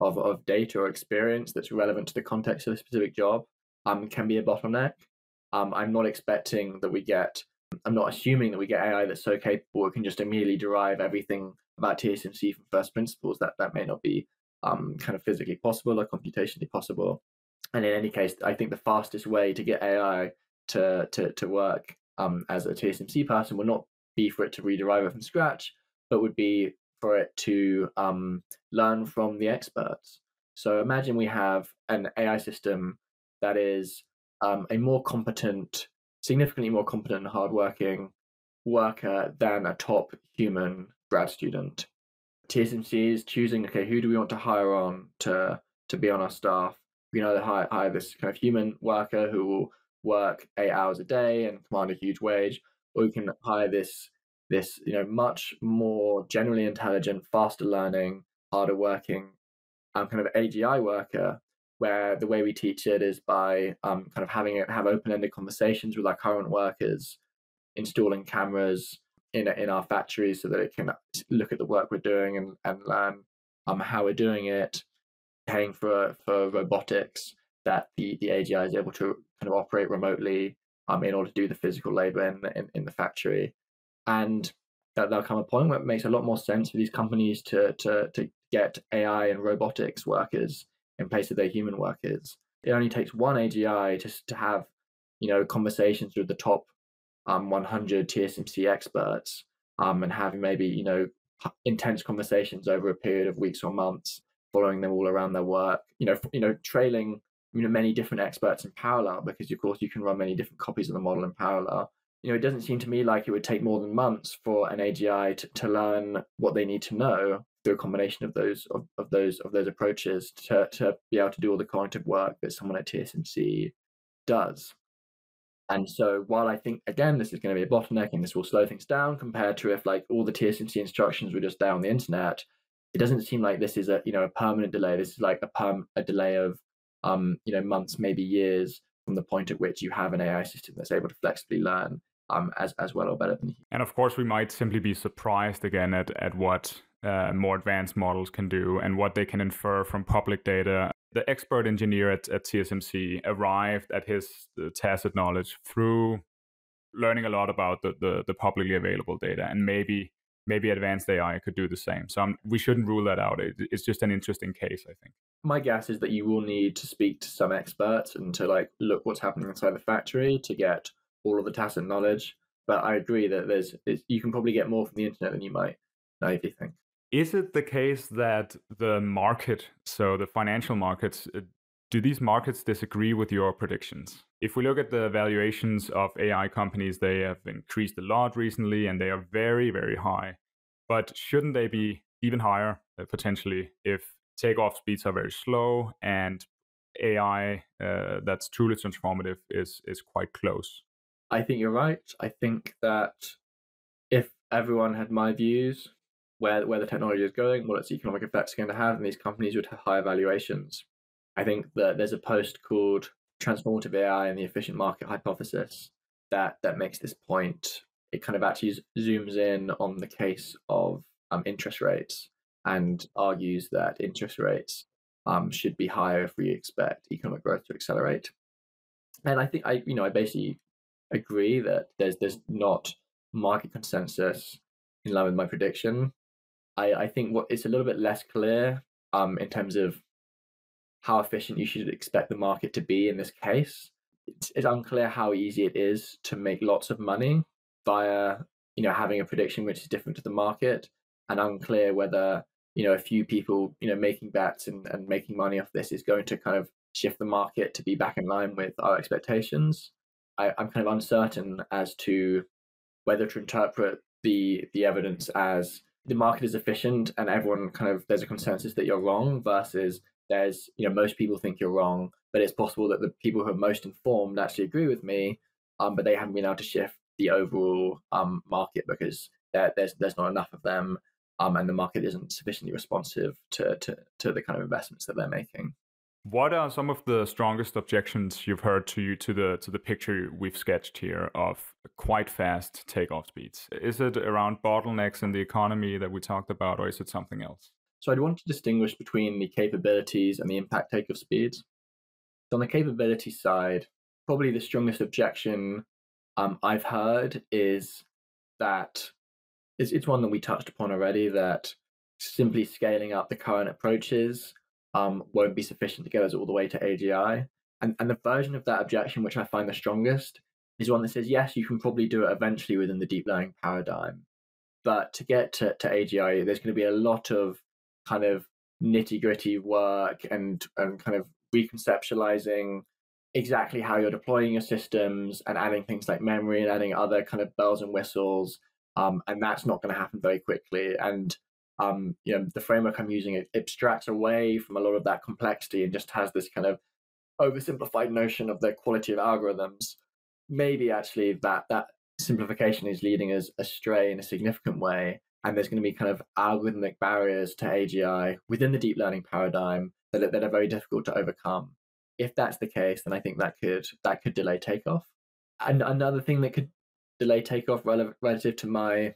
of, of data or experience that's relevant to the context of the specific job, um, can be a bottleneck. Um, I'm not expecting that we get I'm not assuming that we get AI that's so capable it can just immediately derive everything about TSMC from first principles. That that may not be um, kind of physically possible or computationally possible. And in any case, I think the fastest way to get AI to to to work um, as a TSMC person would not be for it to rederive it from scratch, but would be for it to um, learn from the experts. So imagine we have an AI system that is um, a more competent significantly more competent hardworking worker than a top human grad student. TSMC is choosing, okay, who do we want to hire on to to be on our staff? We either hire, hire this kind of human worker who will work eight hours a day and command a huge wage, or we can hire this this you know much more generally intelligent, faster learning, harder working, um, kind of AGI worker where the way we teach it is by um, kind of having it have open-ended conversations with our current workers, installing cameras in in our factories so that it can look at the work we're doing and, and learn um, how we're doing it, paying for for robotics that the, the AGI is able to kind of operate remotely um, in order to do the physical labor in, in, in the factory. And that there'll come a point where it makes a lot more sense for these companies to to to get AI and robotics workers in place of their human workers. It only takes one AGI just to have, you know, conversations with the top um, 100 TSMC experts um, and having maybe, you know, intense conversations over a period of weeks or months, following them all around their work, you know, you know, trailing you know many different experts in parallel because of course you can run many different copies of the model in parallel you know it doesn't seem to me like it would take more than months for an agi to, to learn what they need to know through a combination of those of, of those of those approaches to, to be able to do all the cognitive work that someone at TSMC does. And so while I think again this is going to be a bottleneck and this will slow things down compared to if like all the TSMC instructions were just there on the internet, it doesn't seem like this is a you know a permanent delay. This is like a perm a delay of um you know months maybe years from the point at which you have an AI system that's able to flexibly learn um, as as well or better than And of course, we might simply be surprised again at at what uh, more advanced models can do and what they can infer from public data. The expert engineer at, at TSMC arrived at his uh, tacit knowledge through learning a lot about the, the, the publicly available data and maybe maybe advanced AI could do the same. So I'm, we shouldn't rule that out. It, it's just an interesting case, I think. My guess is that you will need to speak to some experts and to like look what's happening inside the factory to get all of the tacit knowledge. But I agree that there's you can probably get more from the internet than you might naively think. Is it the case that the market, so the financial markets, uh, do these markets disagree with your predictions? If we look at the valuations of AI companies, they have increased a lot recently and they are very, very high. But shouldn't they be even higher uh, potentially if takeoff speeds are very slow and AI uh, that's truly transformative is is quite close? I think you're right. I think that if everyone had my views, where where the technology is going, what its economic effects are going to have, and these companies would have higher valuations. I think that there's a post called Transformative AI and the Efficient Market Hypothesis that that makes this point. It kind of actually zooms in on the case of um, interest rates and argues that interest rates um, should be higher if we expect economic growth to accelerate. And I think I, you know, I basically agree that there's there's not market consensus in line with my prediction. I, I think what it's a little bit less clear um, in terms of how efficient you should expect the market to be in this case. It's, it's unclear how easy it is to make lots of money via you know having a prediction which is different to the market, and unclear whether you know a few people you know making bets and, and making money off this is going to kind of shift the market to be back in line with our expectations. I, I'm kind of uncertain as to whether to interpret the the evidence as the market is efficient and everyone kind of there's a consensus that you're wrong versus there's you know most people think you're wrong but it's possible that the people who are most informed actually agree with me um, but they haven't been able to shift the overall um, market because there's there's not enough of them um, and the market isn't sufficiently responsive to, to to the kind of investments that they're making what are some of the strongest objections you've heard to you to the to the picture we've sketched here of quite fast takeoff speeds? Is it around bottlenecks in the economy that we talked about, or is it something else? So I'd want to distinguish between the capabilities and the impact takeoff speeds. So on the capability side, probably the strongest objection um, I've heard is that it's, it's one that we touched upon already that simply scaling up the current approaches um, won't be sufficient to get us all the way to AGI. And, and the version of that objection, which I find the strongest, is one that says, yes, you can probably do it eventually within the deep learning paradigm. But to get to, to AGI, there's going to be a lot of kind of nitty gritty work and, and kind of reconceptualizing exactly how you're deploying your systems and adding things like memory and adding other kind of bells and whistles. Um, and that's not going to happen very quickly. And um, you know, the framework I'm using it abstracts away from a lot of that complexity and just has this kind of oversimplified notion of the quality of algorithms. Maybe actually that that simplification is leading us astray in a significant way, and there's going to be kind of algorithmic barriers to AGI within the deep learning paradigm that that are very difficult to overcome. If that's the case, then I think that could that could delay takeoff. And another thing that could delay takeoff relative to my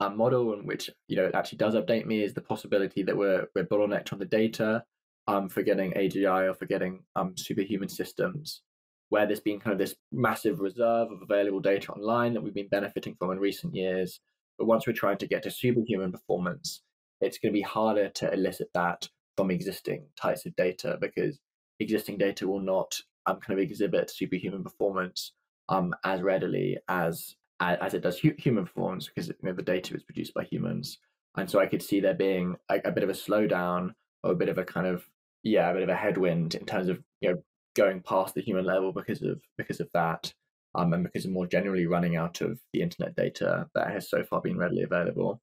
uh, model, and which you know it actually does update me, is the possibility that we're we're bottlenecked on the data um, for getting AGI or for getting um, superhuman systems, where there's been kind of this massive reserve of available data online that we've been benefiting from in recent years. But once we're trying to get to superhuman performance, it's going to be harder to elicit that from existing types of data because existing data will not um, kind of exhibit superhuman performance um, as readily as as it does human performance because you know, the data is produced by humans. And so I could see there being a, a, bit of a slowdown or a bit of a kind of yeah, a bit of a headwind in terms of you know going past the human level because of because of that, um, and because of more generally running out of the internet data that has so far been readily available.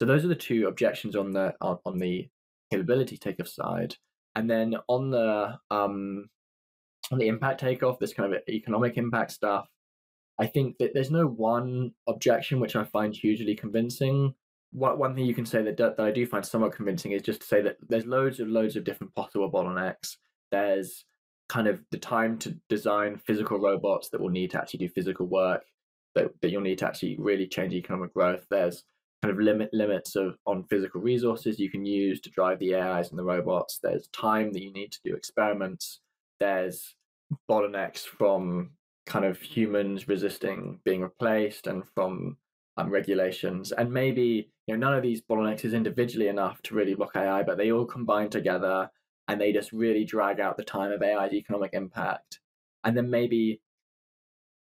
So those are the two objections on the on, the capability takeoff side, and then on the um, on the impact takeoff, this kind of economic impact stuff. I think that there's no one objection which I find hugely convincing. What one thing you can say that that I do find somewhat convincing is just to say that there's loads of loads of different possible bottlenecks. There's kind of the time to design physical robots that will need to actually do physical work that, that you'll need to actually really change economic growth. There's kind of limit limits of on physical resources you can use to drive the AIs and the robots. There's time that you need to do experiments. There's bottlenecks from kind of humans resisting being replaced and from um, regulations. And maybe you know none of these bottlenecks is individually enough to really block AI, but they all combine together and they just really drag out the time of AI's economic impact. And then maybe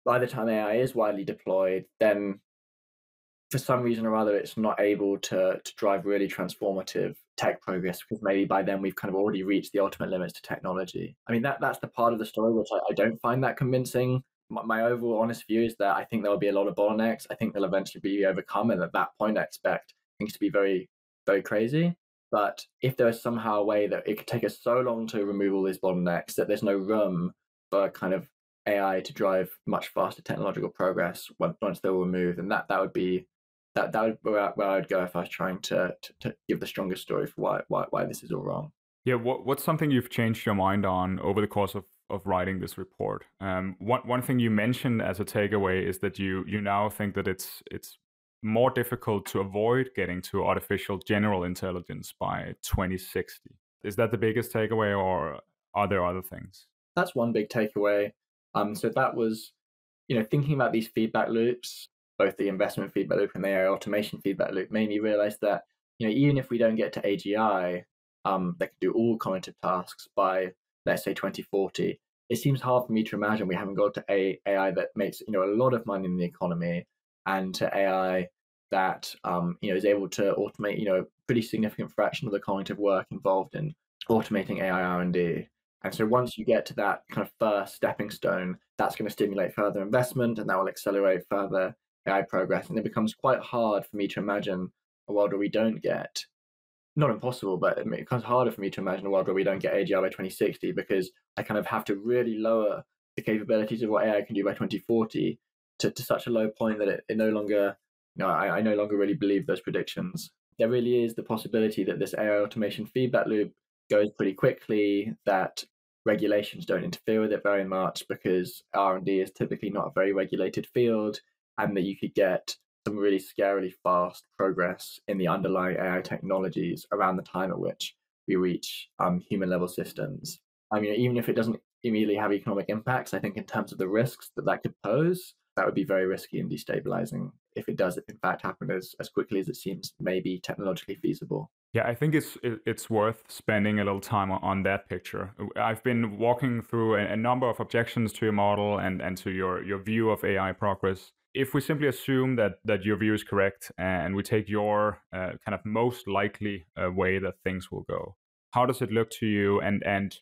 by the time AI is widely deployed, then for some reason or other, it's not able to to drive really transformative tech progress because maybe by then we've kind of already reached the ultimate limits to technology. I mean, that that's the part of the story which I, I don't find that convincing. My, my, overall honest view is that I think there will be a lot of bottlenecks. I think they'll eventually be overcome, and at that point, I expect things to be very, very crazy. But if there is somehow a way that it could take us so long to remove all these bottlenecks that there's no room for kind of AI to drive much faster technological progress once they're removed, and that that would be that that would where, where I'd go if I was trying to, to, to give the strongest story for why why why this is all wrong. Yeah, what what's something you've changed your mind on over the course of of writing this report? Um, one one thing you mentioned as a takeaway is that you you now think that it's it's more difficult to avoid getting to artificial general intelligence by 2060. Is that the biggest takeaway, or are there other things? That's one big takeaway. Um, so that was, you know, thinking about these feedback loops both the investment feedback loop and the AI automation feedback loop made me realize that you know even if we don't get to AGI um, that can do all cognitive tasks by let's say 2040, it seems hard for me to imagine we haven't got to AI that makes you know a lot of money in the economy and to AI that um, you know is able to automate you know a pretty significant fraction of the cognitive work involved in automating AI R&D. And so once you get to that kind of first stepping stone, that's going to stimulate further investment and that will accelerate further AI progress, and it becomes quite hard for me to imagine a world where we don't get not impossible, but it becomes harder for me to imagine a world where we don't get AGI by 2060 because I kind of have to really lower the capabilities of what AI can do by 2040 to, to such a low point that it, it no longer, you know, I, I no longer really believe those predictions. There really is the possibility that this AI automation feedback loop goes pretty quickly, that regulations don't interfere with it very much because R&D is typically not a very regulated field and that you could get some really scarily fast progress in the underlying AI technologies around the time at which we reach um, human level systems. I mean, even if it doesn't immediately have economic impacts, I think in terms of the risks that that could pose, that would be very risky and destabilizing if it does in fact happen as, as quickly as it seems maybe technologically feasible. Yeah, I think it's it's worth spending a little time on that picture. I've been walking through a, number of objections to your model and, and to your, your view of AI progress if we simply assume that that your view is correct and we take your uh, kind of most likely uh, way that things will go, how does it look to you? And and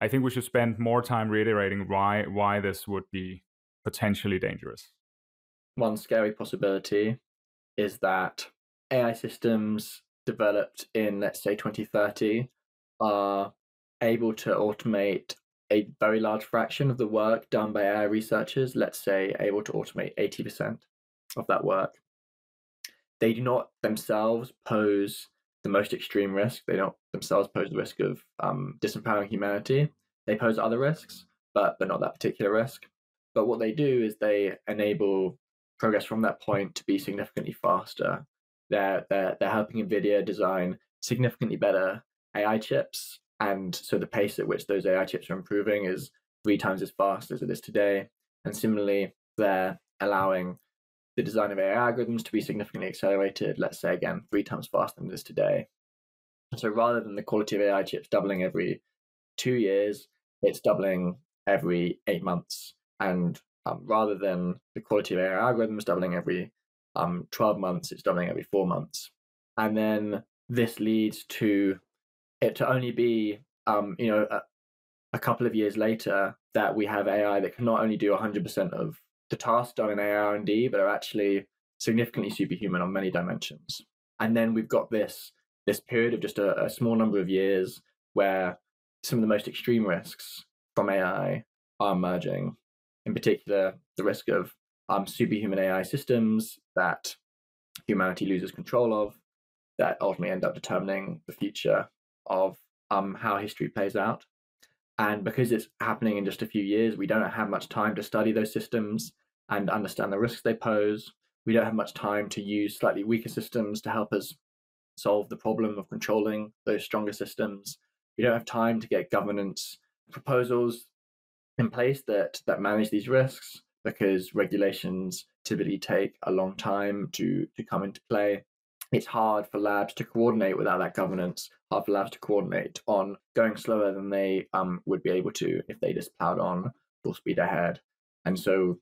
I think we should spend more time reiterating why why this would be potentially dangerous. One scary possibility is that AI systems developed in let's say 2030 are able to automate a very large fraction of the work done by AI researchers, let's say, able to automate 80% of that work. They do not themselves pose the most extreme risk. They don't themselves pose the risk of um, disempowering humanity. They pose other risks, but but not that particular risk. But what they do is they enable progress from that point to be significantly faster. They're they're they're helping NVIDIA design significantly better AI chips and so the pace at which those AI chips are improving is three times as fast as it is today. And similarly, they're allowing the design of AI algorithms to be significantly accelerated, let's say again, three times faster than it is today. so rather than the quality of AI chips doubling every two years, it's doubling every eight months. And um, rather than the quality of AI algorithms doubling every um, 12 months, it's doubling every four months. And then this leads to it to only be um, you know a, a, couple of years later that we have AI that can not only do 100% of the tasks done in AI R&D, but are actually significantly superhuman on many dimensions. And then we've got this this period of just a, a small number of years where some of the most extreme risks from AI are emerging. In particular, the risk of um, superhuman AI systems that humanity loses control of, that ultimately end up determining the future of um, how history plays out. And because it's happening in just a few years, we don't have much time to study those systems and understand the risks they pose. We don't have much time to use slightly weaker systems to help us solve the problem of controlling those stronger systems. We don't have time to get governance proposals in place that that manage these risks because regulations typically take a long time to to come into play. It's hard for labs to coordinate without that governance. Hard for labs to coordinate on going slower than they um, would be able to if they just plowed on full speed ahead. And so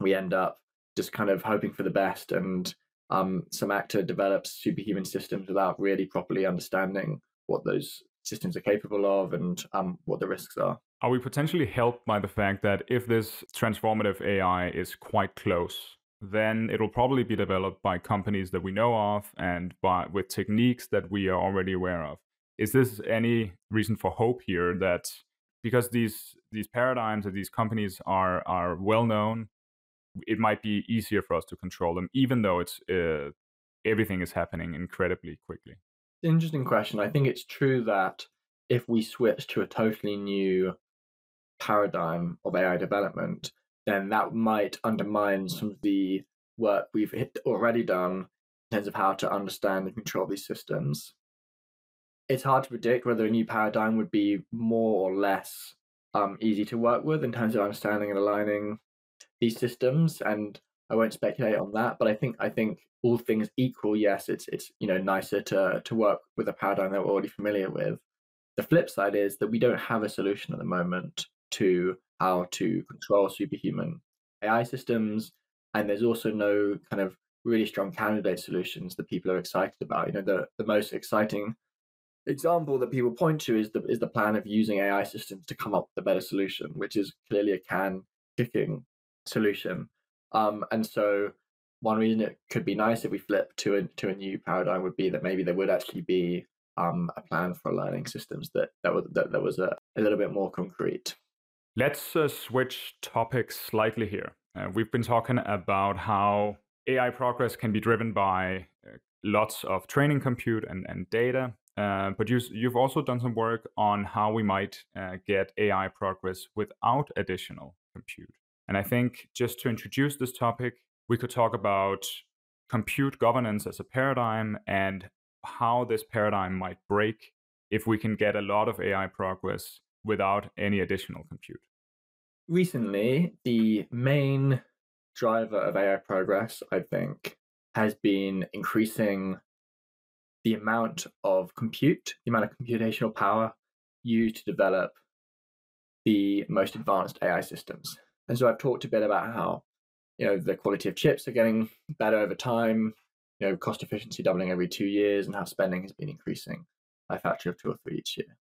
we end up just kind of hoping for the best and um, some actor develops superhuman systems without really properly understanding what those systems are capable of and um, what the risks are. Are we potentially helped by the fact that if this transformative AI is quite close, then it'll probably be developed by companies that we know of and by with techniques that we are already aware of? Is this any reason for hope here that because these these paradigms of these companies are are well known, it might be easier for us to control them, even though it's uh, everything is happening incredibly quickly? Interesting question. I think it's true that if we switch to a totally new paradigm of AI development, then that might undermine some of the work we've already done in terms of how to understand and control these systems. It's hard to predict whether a new paradigm would be more or less um, easy to work with in terms of understanding and aligning these systems. And I won't speculate on that, but I think I think all things equal, yes, it's it's you know nicer to to work with a paradigm that we're already familiar with. The flip side is that we don't have a solution at the moment to how to control superhuman AI systems, and there's also no kind of really strong candidate solutions that people are excited about. You know, the the most exciting example that people point to is the is the plan of using AI systems to come up with a better solution, which is clearly a can kicking solution. Um, and so one reason it could be nice if we flip to a to a new paradigm would be that maybe there would actually be um, a plan for learning systems that that was that, that was a, a little bit more concrete. Let's uh, switch topics slightly here. Uh, we've been talking about how AI progress can be driven by uh, lots of training compute and, and data. Uh, but you, you've also done some work on how we might uh, get AI progress without additional compute. And I think just to introduce this topic, we could talk about compute governance as a paradigm and how this paradigm might break if we can get a lot of AI progress without any additional compute. Recently, the main driver of AI progress, I think, has been increasing the amount of compute, the amount of computational power used to develop the most advanced AI systems. And so I've talked a bit about how, you know, the quality of chips are getting better over time, you know, cost efficiency doubling every two years, and how spending has been increasing by a factor of two or three each year.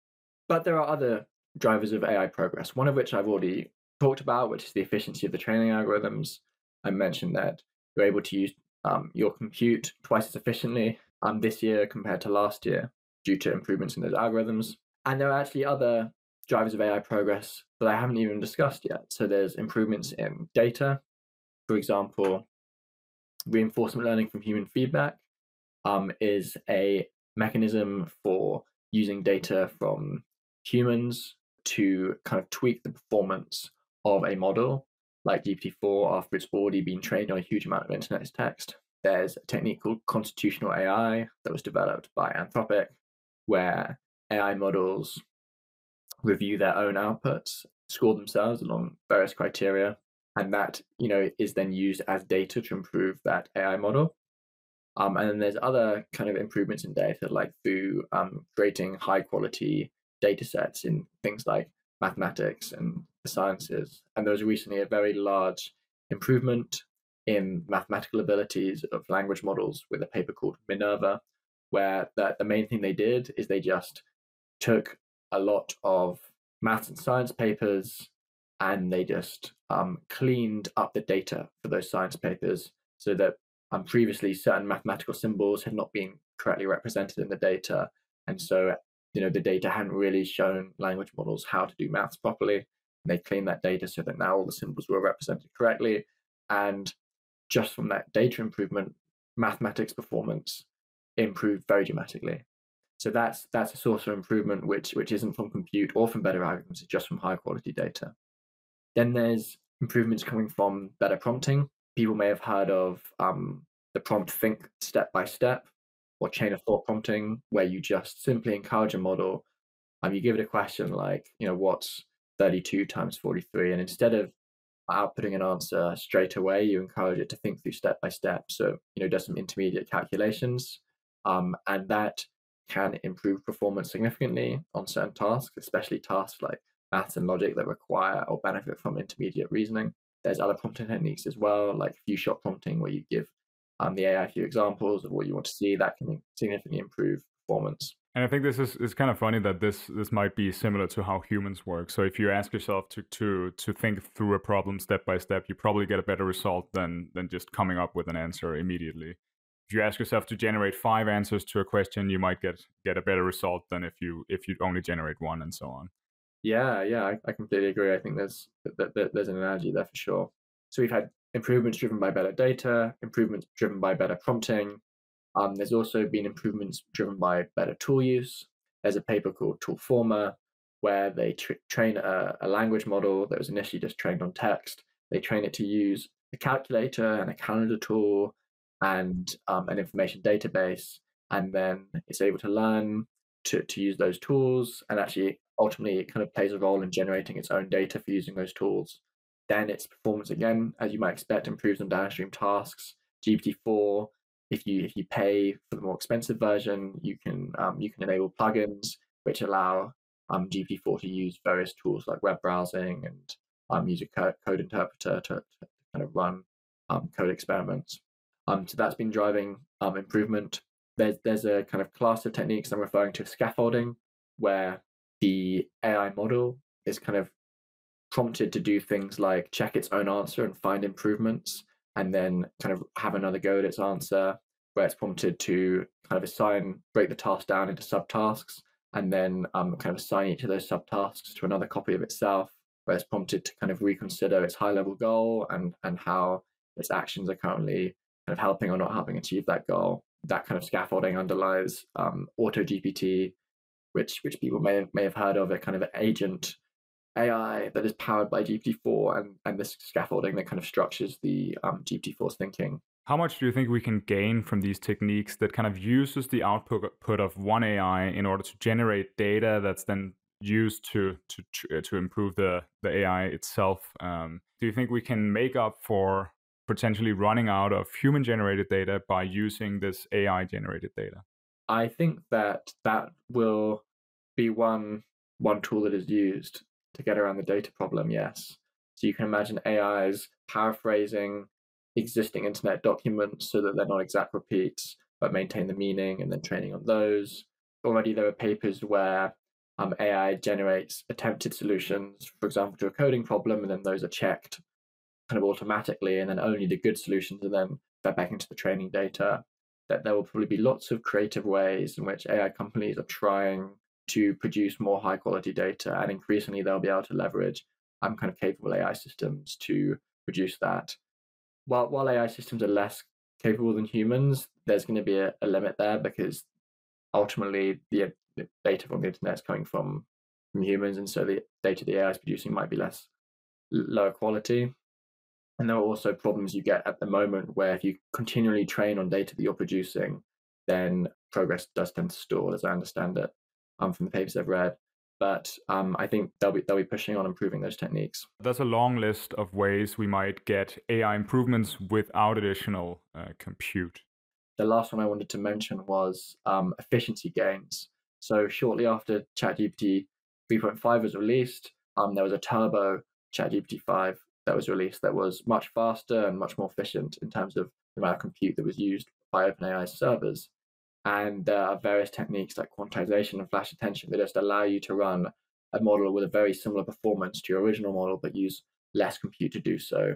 But there are other drivers of AI progress, one of which I've already talked about, which is the efficiency of the training algorithms. I mentioned that you're able to use um, your compute twice as efficiently um, this year compared to last year due to improvements in those algorithms. And there are actually other drivers of AI progress that I haven't even discussed yet. So there's improvements in data, for example, reinforcement learning from human feedback um, is a mechanism for using data from humans to kind of tweak the performance of a model like GPT-4 after it's already been trained on a huge amount of internet text. There's a technique called constitutional AI that was developed by Anthropic, where AI models review their own outputs, score themselves along various criteria, and that you know is then used as data to improve that AI model. Um, and then there's other kind of improvements in data, like through um, creating high quality data sets in things like mathematics and the sciences. And there was recently a very large improvement in mathematical abilities of language models with a paper called Minerva, where the, the main thing they did is they just took a lot of maths and science papers and they just um, cleaned up the data for those science papers so that um, previously certain mathematical symbols had not been correctly represented in the data. And so, you know, the data hadn't really shown language models how to do maths properly. And they cleaned that data so that now all the symbols were represented correctly. And just from that data improvement, mathematics performance improved very dramatically. So that's that's a source of improvement which which isn't from compute or from better algorithms, it's just from high quality data. Then there's improvements coming from better prompting. people may have heard of um, the prompt think step by step or chain of thought prompting, where you just simply encourage a model and um, you give it a question like, you know, what's 32 times 43? And instead of outputting an answer straight away, you encourage it to think through step by step. So, you know, does some intermediate calculations. Um, and that can improve performance significantly on certain tasks, especially tasks like maths and logic that require or benefit from intermediate reasoning. There's other prompting techniques as well, like few shot prompting, where you give um, the AI few examples of what you want to see that can significantly improve performance. And I think this is, is kind of funny that this this might be similar to how humans work. So if you ask yourself to to to think through a problem step by step, you probably get a better result than than just coming up with an answer immediately. If you ask yourself to generate five answers to a question, you might get get a better result than if you if you only generate one and so on. Yeah, yeah, I, I completely agree. I think there's there's an analogy there for sure. So we've had improvements driven by better data, improvements driven by better prompting. Um, there's also been improvements driven by better tool use. There's a paper called Toolformer where they train a, a language model that was initially just trained on text. They train it to use a calculator and a calendar tool and um, an information database, and then it's able to learn to, to use those tools and actually ultimately it kind of plays a role in generating its own data for using those tools. Then its performance again, as you might expect, improves on downstream tasks. GPT-4, if you if you pay for the more expensive version, you can um, you can enable plugins which allow um, GPT-4 to use various tools like web browsing and um, use a code, code interpreter to, to, kind of run um, code experiments. Um, so that's been driving um, improvement. There's there's a kind of class of techniques I'm referring to scaffolding, where the AI model is kind of prompted to do things like check its own answer and find improvements, and then kind of have another go at its answer, where it's prompted to kind of assign, break the task down into subtasks, and then um, kind of assign each of those subtasks to another copy of itself, where it's prompted to kind of reconsider its high level goal and, and how its actions are currently kind of helping or not helping achieve that goal. That kind of scaffolding underlies um, Auto GPT, which which people may have, may have heard of, a kind of agent AI that is powered by GPT-4 and, and this scaffolding that kind of structures the um, GPT-4's thinking. How much do you think we can gain from these techniques that kind of uses the output of one AI in order to generate data that's then used to to to improve the the AI itself? Um, do you think we can make up for potentially running out of human generated data by using this AI generated data? I think that that will be one one tool that is used to get around the data problem. Yes, so you can imagine AIs paraphrasing existing internet documents so that they're not exact repeats, but maintain the meaning, and then training on those. Already, there are papers where um, AI generates attempted solutions, for example, to a coding problem, and then those are checked kind of automatically, and then only the good solutions are then fed back into the training data. That there will probably be lots of creative ways in which AI companies are trying to produce more high quality data, and increasingly they'll be able to leverage um, kind of capable AI systems to produce that. While while AI systems are less capable than humans, there's going to be a, a limit there because ultimately the, the, data from the internet is coming from from humans, and so the data the AI is producing might be less lower quality. And there are also problems you get at the moment where if you continually train on data that you're producing, then progress does tend to stall, as I understand it um, from the papers I've read. But um, I think they'll be they'll be pushing on improving those techniques. There's a long list of ways we might get AI improvements without additional uh, compute. The last one I wanted to mention was um, efficiency gains. So shortly after ChatGPT 3.5 was released, um, there was a turbo ChatGPT 5 that was released that was much faster and much more efficient in terms of the amount of compute that was used by OpenAI's servers. And there are various techniques like quantization and flash attention that just allow you to run a model with a very similar performance to your original model, but use less compute to do so.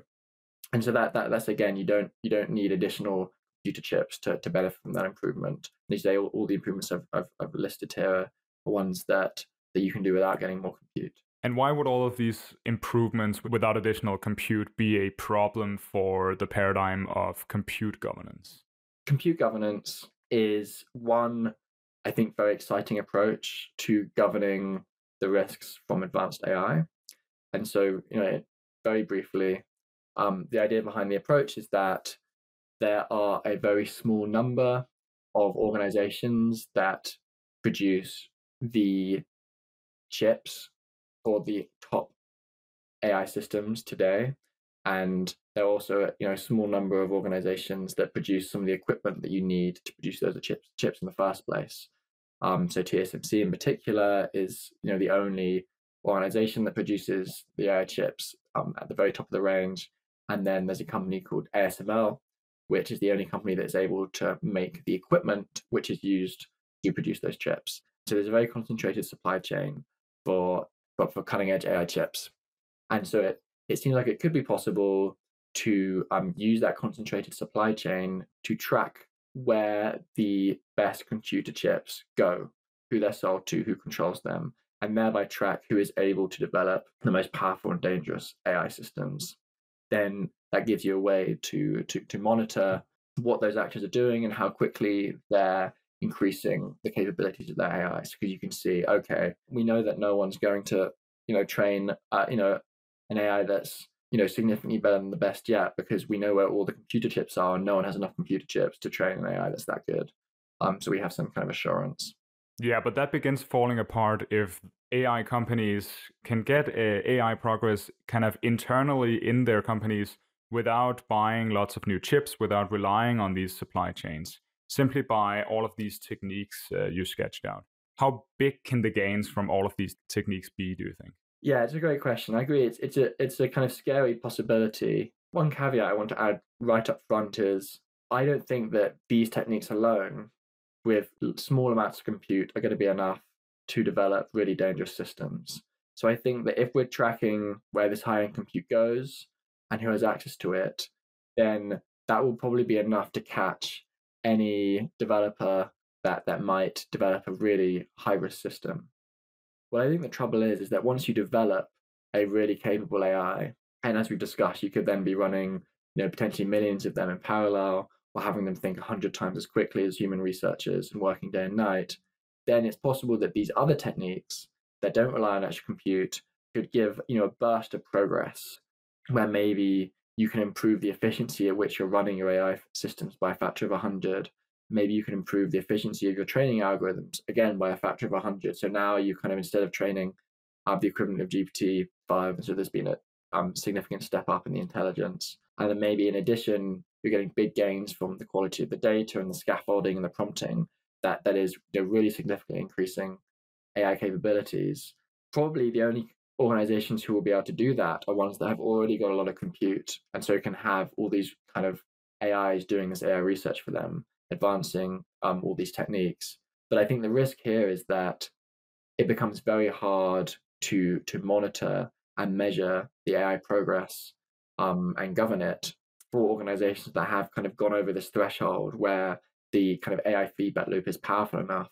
And so that, that that's again, you don't you don't need additional computer chips to, to benefit from that improvement. And say all, all the improvements I've, I've, I've listed here are ones that that you can do without getting more compute. And why would all of these improvements without additional compute be a problem for the paradigm of compute governance? Compute governance is one, I think, very exciting approach to governing the risks from advanced AI. And so, you know, very briefly, Um, the idea behind the approach is that there are a very small number of organizations that produce the chips for the top AI systems today. And there are also you know a small number of organizations that produce some of the equipment that you need to produce those chips chips in the first place. Um, so TSMC in particular is you know the only organization that produces the AI chips um, at the very top of the range. And then there's a company called ASML, which is the only company that's able to make the equipment which is used to produce those chips. So there's a very concentrated supply chain for for, for cutting edge AI chips. And so it, it seems like it could be possible to um, use that concentrated supply chain to track where the best computer chips go, who they're sold to, who controls them, and thereby track who is able to develop the most powerful and dangerous AI systems. Then that gives you a way to to, to monitor what those actors are doing and how quickly they're increasing the capabilities of their AIs because you can see, okay, we know that no one's going to, you know, train, uh, you know, an AI that's, you know, significantly better than the best yet because we know where all the computer chips are and no one has enough computer chips to train an AI that's that good. Um, so we have some kind of assurance. Yeah, but that begins falling apart if AI companies can get AI progress kind of internally in their companies without buying lots of new chips, without relying on these supply chains simply by all of these techniques uh, you sketched out. How big can the gains from all of these techniques be, do you think? Yeah, it's a great question. I agree. It's it's a it's a kind of scary possibility. One caveat I want to add right up front is I don't think that these techniques alone, with small amounts of compute, are going to be enough to develop really dangerous systems. So I think that if we're tracking where this high end compute goes and who has access to it, then that will probably be enough to catch any developer that that might develop a really high risk system. What I think the trouble is is that once you develop a really capable AI, and as we've discussed, you could then be running you know potentially millions of them in parallel or having them think 100 times as quickly as human researchers and working day and night, then it's possible that these other techniques that don't rely on extra compute could give you know a burst of progress where maybe you can improve the efficiency at which you're running your AI systems by a factor of 100. Maybe you can improve the efficiency of your training algorithms again by a factor of 100. So now you kind of instead of training have the equivalent of GPT five, so there's been a um, significant step up in the intelligence. And then maybe in addition, you're getting big gains from the quality of the data and the scaffolding and the prompting that that is really significantly increasing AI capabilities. Probably the only organizations who will be able to do that are ones that have already got a lot of compute and so can have all these kind of AIs doing this AI research for them, advancing um, all these techniques. But I think the risk here is that it becomes very hard to to monitor and measure the AI progress um, and govern it for organizations that have kind of gone over this threshold where the kind of AI feedback loop is powerful enough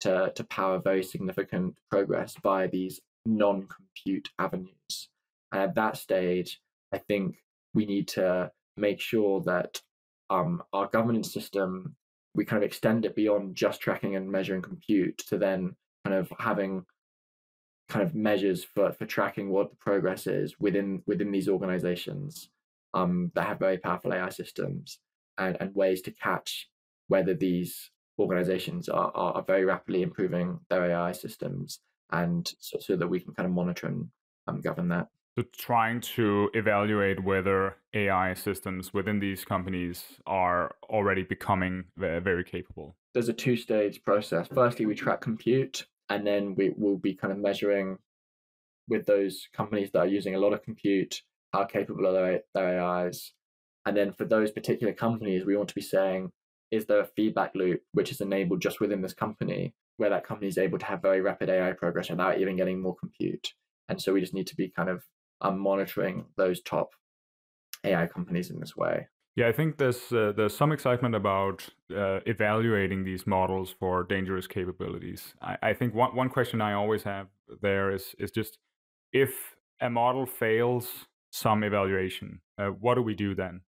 to, to power very significant progress by these non-compute avenues. And at that stage, I think we need to make sure that um, our governance system we kind of extend it beyond just tracking and measuring compute to then kind of having kind of measures for, for tracking what the progress is within within these organizations um, that have very powerful AI systems and, and ways to catch whether these organizations are, are, are very rapidly improving their AI systems and so, so that we can kind of monitor and um, govern that. So trying to evaluate whether AI systems within these companies are already becoming very capable. There's a two-stage process. Firstly, we track compute, and then we will be kind of measuring with those companies that are using a lot of compute how capable are their, their AIs. And then for those particular companies, we want to be saying, is there a feedback loop which is enabled just within this company where that company is able to have very rapid AI progress without even getting more compute. And so we just need to be kind of um, monitoring those top AI companies in this way. Yeah, I think there's uh, there's some excitement about uh, evaluating these models for dangerous capabilities. I, I think one one question I always have there is is just if a model fails some evaluation, uh, what do we do then?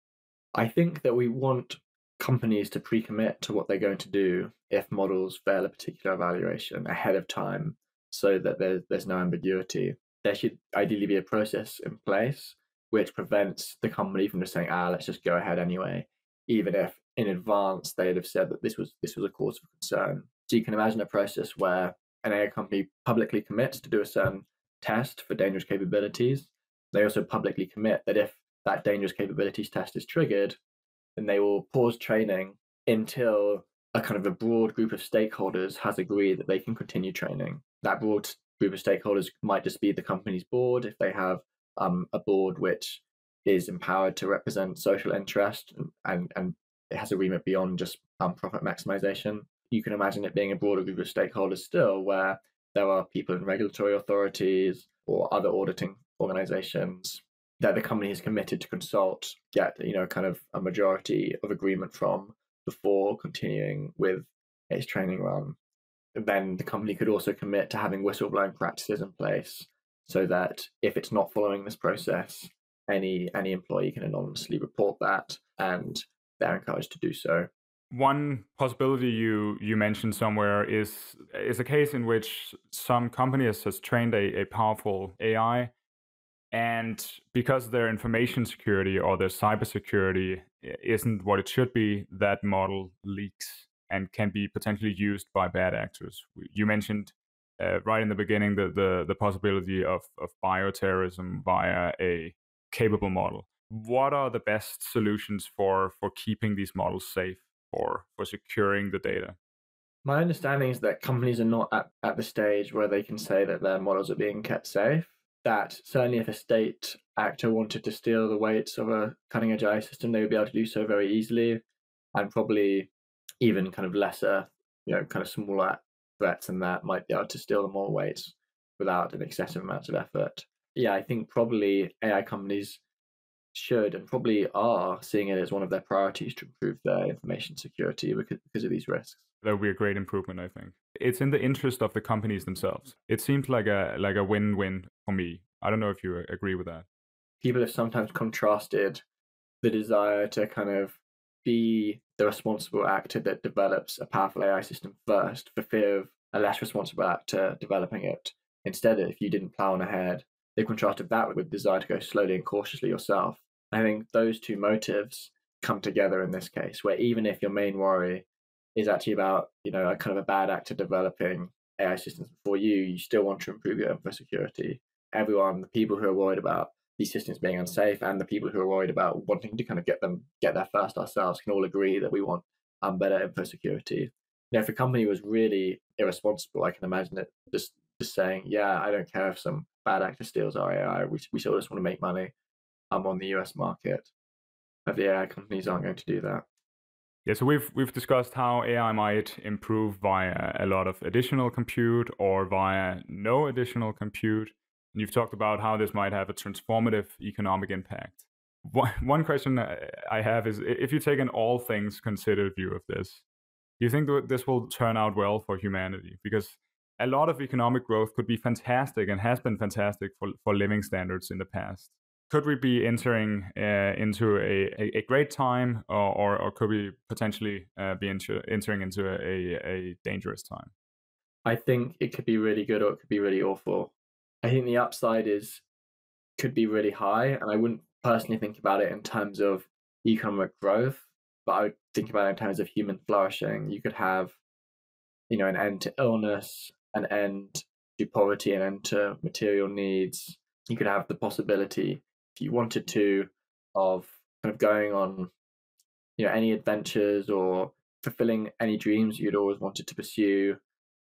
I think that we want companies to pre-commit to what they're going to do if models fail a particular evaluation ahead of time so that there's, there's no ambiguity. There should ideally be a process in place which prevents the company from just saying, ah, let's just go ahead anyway, even if in advance they'd have said that this was this was a cause for concern. So you can imagine a process where an AI company publicly commits to do a certain test for dangerous capabilities. They also publicly commit that if that dangerous capabilities test is triggered, then they will pause training until a kind of a broad group of stakeholders has agreed that they can continue training. That broad group of stakeholders might just be the company's board if they have um, a board which is empowered to represent social interest and, and, it has a remit beyond just um, profit maximization. You can imagine it being a broader group of stakeholders still, where there are people in regulatory authorities or other auditing organizations that the company is committed to consult, get you know kind of a majority of agreement from before continuing with its training run. Then the company could also commit to having whistleblowing practices in place so that if it's not following this process, any any employee can anonymously report that and they're encouraged to do so. One possibility you you mentioned somewhere is is a case in which some company has trained a, a powerful AI and because their information security or their cybersecurity isn't what it should be, that model leaks and can be potentially used by bad actors. You mentioned uh, right in the beginning the, the, the possibility of, of bioterrorism via a capable model. What are the best solutions for, for keeping these models safe or for securing the data? My understanding is that companies are not at, at the stage where they can say that their models are being kept safe that certainly if a state actor wanted to steal the weights of a cutting edge AI system, they would be able to do so very easily and probably even kind of lesser, you know, kind of smaller threats than that might be able to steal the more weights without an excessive amount of effort. Yeah, I think probably AI companies should and probably are seeing it as one of their priorities to improve their information security because, because of these risks. That would be a great improvement i think. It's in the interest of the companies themselves. It seems like a like a win-win for me. I don't know if you uh, agree with that. People have sometimes contrasted the desire to kind of be the responsible actor that develops a powerful ai system first for fear of a less responsible actor developing it instead if you didn't plow on ahead they contrasted that with desire to go slowly and cautiously yourself i think those two motives come together in this case where even if your main worry is actually about you know a kind of a bad actor developing AI systems for you, you still want to improve your info security. Everyone, the people who are worried about these systems being unsafe and the people who are worried about wanting to kind of get them get there first ourselves can all agree that we want um, better info security. Now, if a company was really irresponsible, I can imagine it just just saying, "Yeah, I don't care if some bad actor steals our AI. We we still just want to make money um, on the US market." But the AI companies aren't going to do that. Yeah, so we've we've discussed how AI might improve via a lot of additional compute or via no additional compute. And you've talked about how this might have a transformative economic impact. One, question I have is if you take an all things considered view of this, do you think that this will turn out well for humanity? Because a lot of economic growth could be fantastic and has been fantastic for, for living standards in the past could we be entering uh, into a, a, great time or, or, or could we potentially uh, be into, entering into a, a dangerous time? I think it could be really good or it could be really awful. I think the upside is could be really high, and I wouldn't personally think about it in terms of economic growth, but I would think about it in terms of human flourishing. You could have, you know, an end to illness, an end to poverty, an end to material needs. You could have the possibility if you wanted to, of kind of going on, you know, any adventures or fulfilling any dreams you'd always wanted to pursue.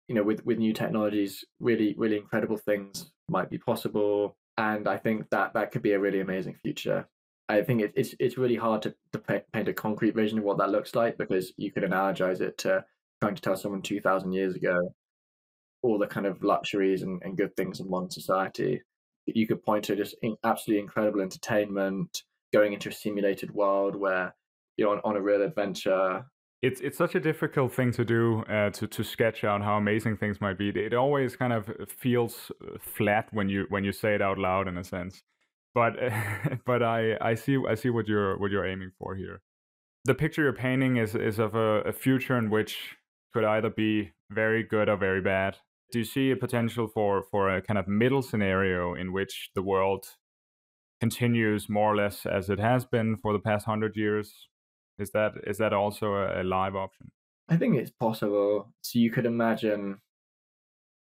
You know, with with new technologies, really, really incredible things might be possible, and I think that that could be a really amazing future. I think it, it's it's really hard to, to paint a concrete vision of what that looks like because you could analogize it to trying to tell someone two thousand years ago all the kind of luxuries and, and good things in modern society you could point to just absolutely incredible entertainment, going into a simulated world where you're on, on a real adventure. It's it's such a difficult thing to do uh, to to sketch out how amazing things might be. It always kind of feels uh, flat when you when you say it out loud in a sense. But but I I see I see what you're what you're aiming for here. The picture you're painting is is of a, a future in which could either be very good or very bad do you see a potential for for a kind of middle scenario in which the world continues more or less as it has been for the past hundred years? Is that is that also a, a live option? I think it's possible. So you could imagine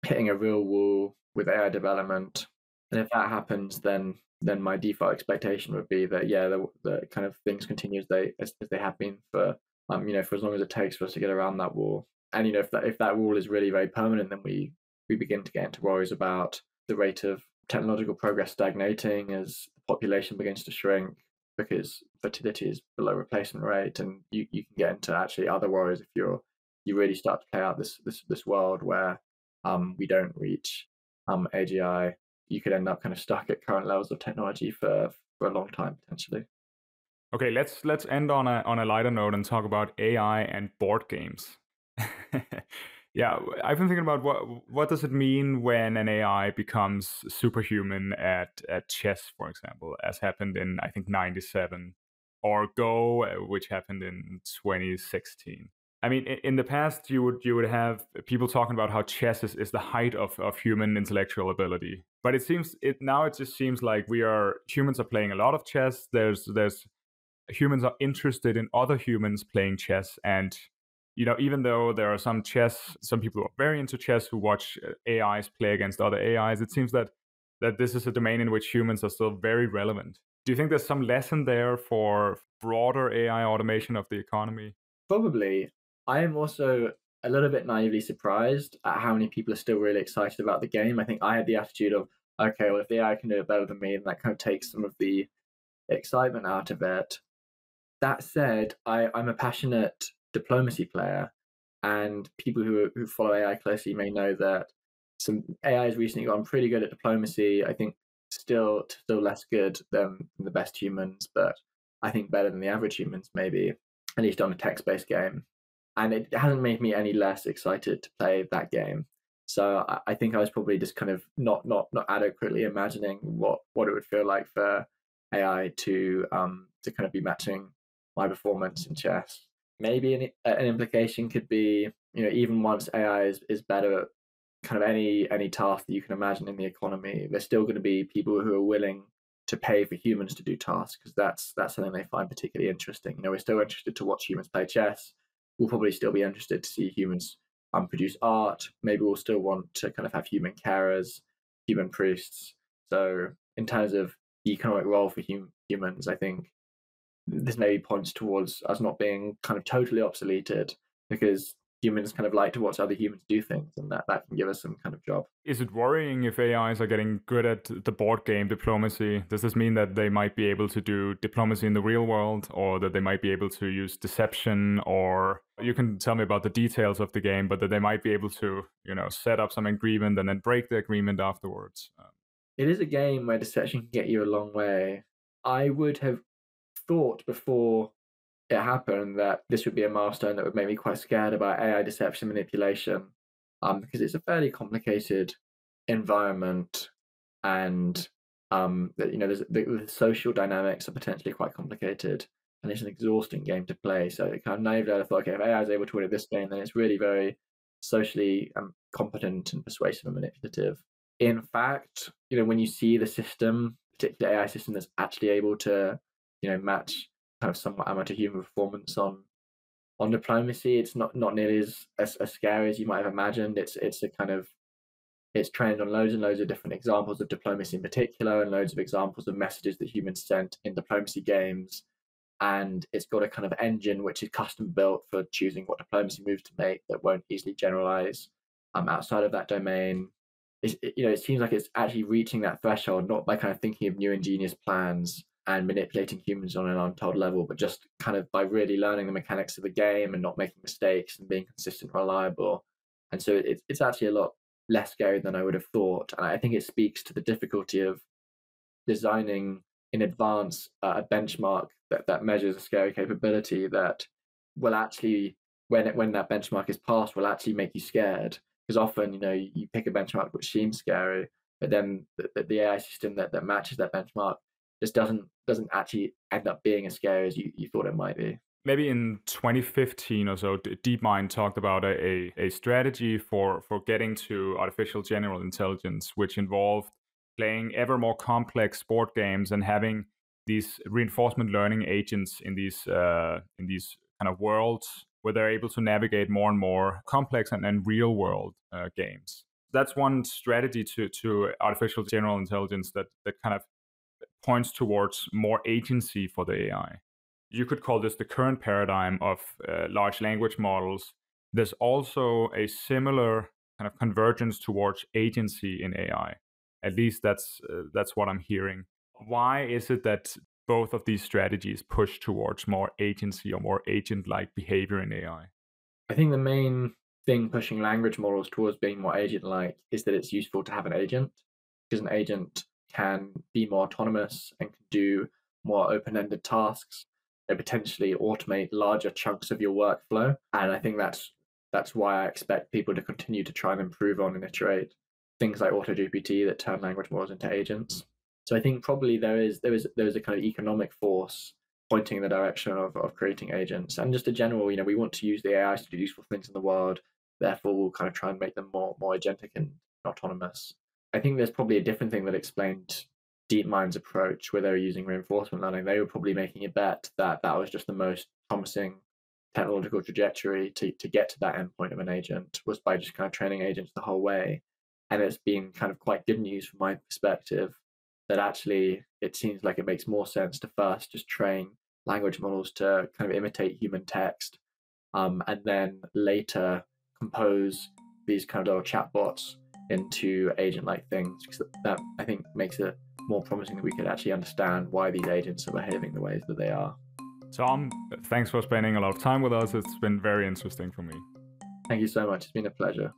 hitting a real wall with AI development, and if that happens, then then my default expectation would be that yeah, the, the kind of things continue as they as, as they have been for um you know for as long as it takes for us to get around that wall. And you know if that if that wall is really very permanent, then we we begin to get into worries about the rate of technological progress stagnating as the population begins to shrink because fertility is below replacement rate, and you, you can get into actually other worries if you're you really start to play out this this this world where um, we don't reach um, AGI. You could end up kind of stuck at current levels of technology for for a long time potentially. Okay, let's let's end on a on a lighter note and talk about AI and board games. yeah, I've been thinking about what what does it mean when an AI becomes superhuman at at chess, for example, as happened in I think '97, or Go, uh, which happened in 2016. I mean, in the past, you would you would have people talking about how chess is, is the height of, of human intellectual ability. But it seems it now it just seems like we are humans are playing a lot of chess. There's there's humans are interested in other humans playing chess, and you know, even though there are some chess, some people who are very into chess who watch uh, AIs play against other AIs, it seems that that this is a domain in which humans are still very relevant. Do you think there's some lesson there for broader AI automation of the economy? Probably. I am also a little bit naively surprised at how many people are still really excited about the game. I think I had the attitude of, okay, well, if the AI can do it better than me, then that kind of takes some of the excitement out of it. That said, I, I'm a passionate diplomacy player, and people who who follow AI closely may know that some AI has recently gotten pretty good at diplomacy. I think still still less good than the best humans, but I think better than the average humans, maybe at least on a text based game. And it hasn't made me any less excited to play that game. So I, think I was probably just kind of not not not adequately imagining what what it would feel like for AI to um to kind of be matching my performance in chess maybe an, an implication could be you know even once AI is, is better at kind of any any task that you can imagine in the economy, there's still going to be people who are willing to pay for humans to do tasks because that's that's something they find particularly interesting. You know, we're still interested to watch humans play chess. We'll probably still be interested to see humans um, produce art. Maybe we'll still want to kind of have human carers, human priests. So in terms of the economic role for hum- humans, I think this maybe points towards us not being kind of totally obsoleted because humans kind of like to watch other humans do things and that, that can give us some kind of job. Is it worrying if AIs are getting good at the board game diplomacy? Does this mean that they might be able to do diplomacy in the real world or that they might be able to use deception or you can tell me about the details of the game, but that they might be able to, you know, set up some agreement and then break the agreement afterwards? Um, it is a game where deception can get you a long way. I would have thought before it happened that this would be a milestone that would make me quite scared about AI deception manipulation, um, because it's a fairly complicated environment, and um, you know, the, the social dynamics are potentially quite complicated, and it's an exhausting game to play. So it kind of naively I thought, okay, if AI is able to win at this game, then it's really very socially um, competent and persuasive and manipulative. In fact, you know, when you see the system, particular AI system that's actually able to you know match kind of somewhat amateur human performance on on diplomacy. It's not not nearly as, as, as scary as you might have imagined. It's it's a kind of it's trained on loads and loads of different examples of diplomacy in particular, and loads of examples of messages that humans sent in diplomacy games. And it's got a kind of engine which is custom built for choosing what diplomacy moves to make that won't easily generalize um, outside of that domain. It, you know, it seems like it's actually reaching that threshold, not by kind of thinking of new ingenious plans and manipulating humans on an untold level, but just kind of by really learning the mechanics of the game and not making mistakes and being consistent, and reliable. And so it, it's actually a lot less scary than I would have thought. And I think it speaks to the difficulty of designing in advance uh, a benchmark that, that measures a scary capability that will actually, when it, when that benchmark is passed, will actually make you scared. Because often, you know, you, you pick a benchmark which seems scary, but then the, the AI system that, that matches that benchmark just doesn't doesn't actually end up being as scary as you, you thought it might be. Maybe in 2015 or so, DeepMind talked about a, a strategy for, for getting to artificial general intelligence, which involved playing ever more complex sport games and having these reinforcement learning agents in these uh, in these kind of worlds where they're able to navigate more and more complex and, and real world uh, games. That's one strategy to to artificial general intelligence that that kind of points towards more agency for the AI. You could call this the current paradigm of uh, large language models. There's also a similar kind of convergence towards agency in AI. At least that's uh, that's what I'm hearing. Why is it that both of these strategies push towards more agency or more agent-like behavior in AI? I think the main thing pushing language models towards being more agent-like is that it's useful to have an agent because an agent can be more autonomous and can do more open-ended tasks and potentially automate larger chunks of your workflow. And I think that's that's why I expect people to continue to try and improve on and iterate things like AutoGPT that turn language models into agents. So I think probably there is there is there is a kind of economic force pointing in the direction of, of creating agents and just a general, you know, we want to use the AI to do useful things in the world. Therefore we'll kind of try and make them more more agentic and autonomous. I think there's probably a different thing that explained DeepMind's approach where they were using reinforcement learning. They were probably making a bet that that was just the most promising technological trajectory to, to get to that endpoint of an agent was by just kind of training agents the whole way. And it's been kind of quite good news from my perspective that actually it seems like it makes more sense to first just train language models to kind of imitate human text um, and then later compose these kind of little chatbots into agent like things because that I think makes it more promising that we could actually understand why these agents are behaving the ways that they are. Tom, um, thanks for spending a lot of time with us. It's been very interesting for me. Thank you so much. It's been a pleasure.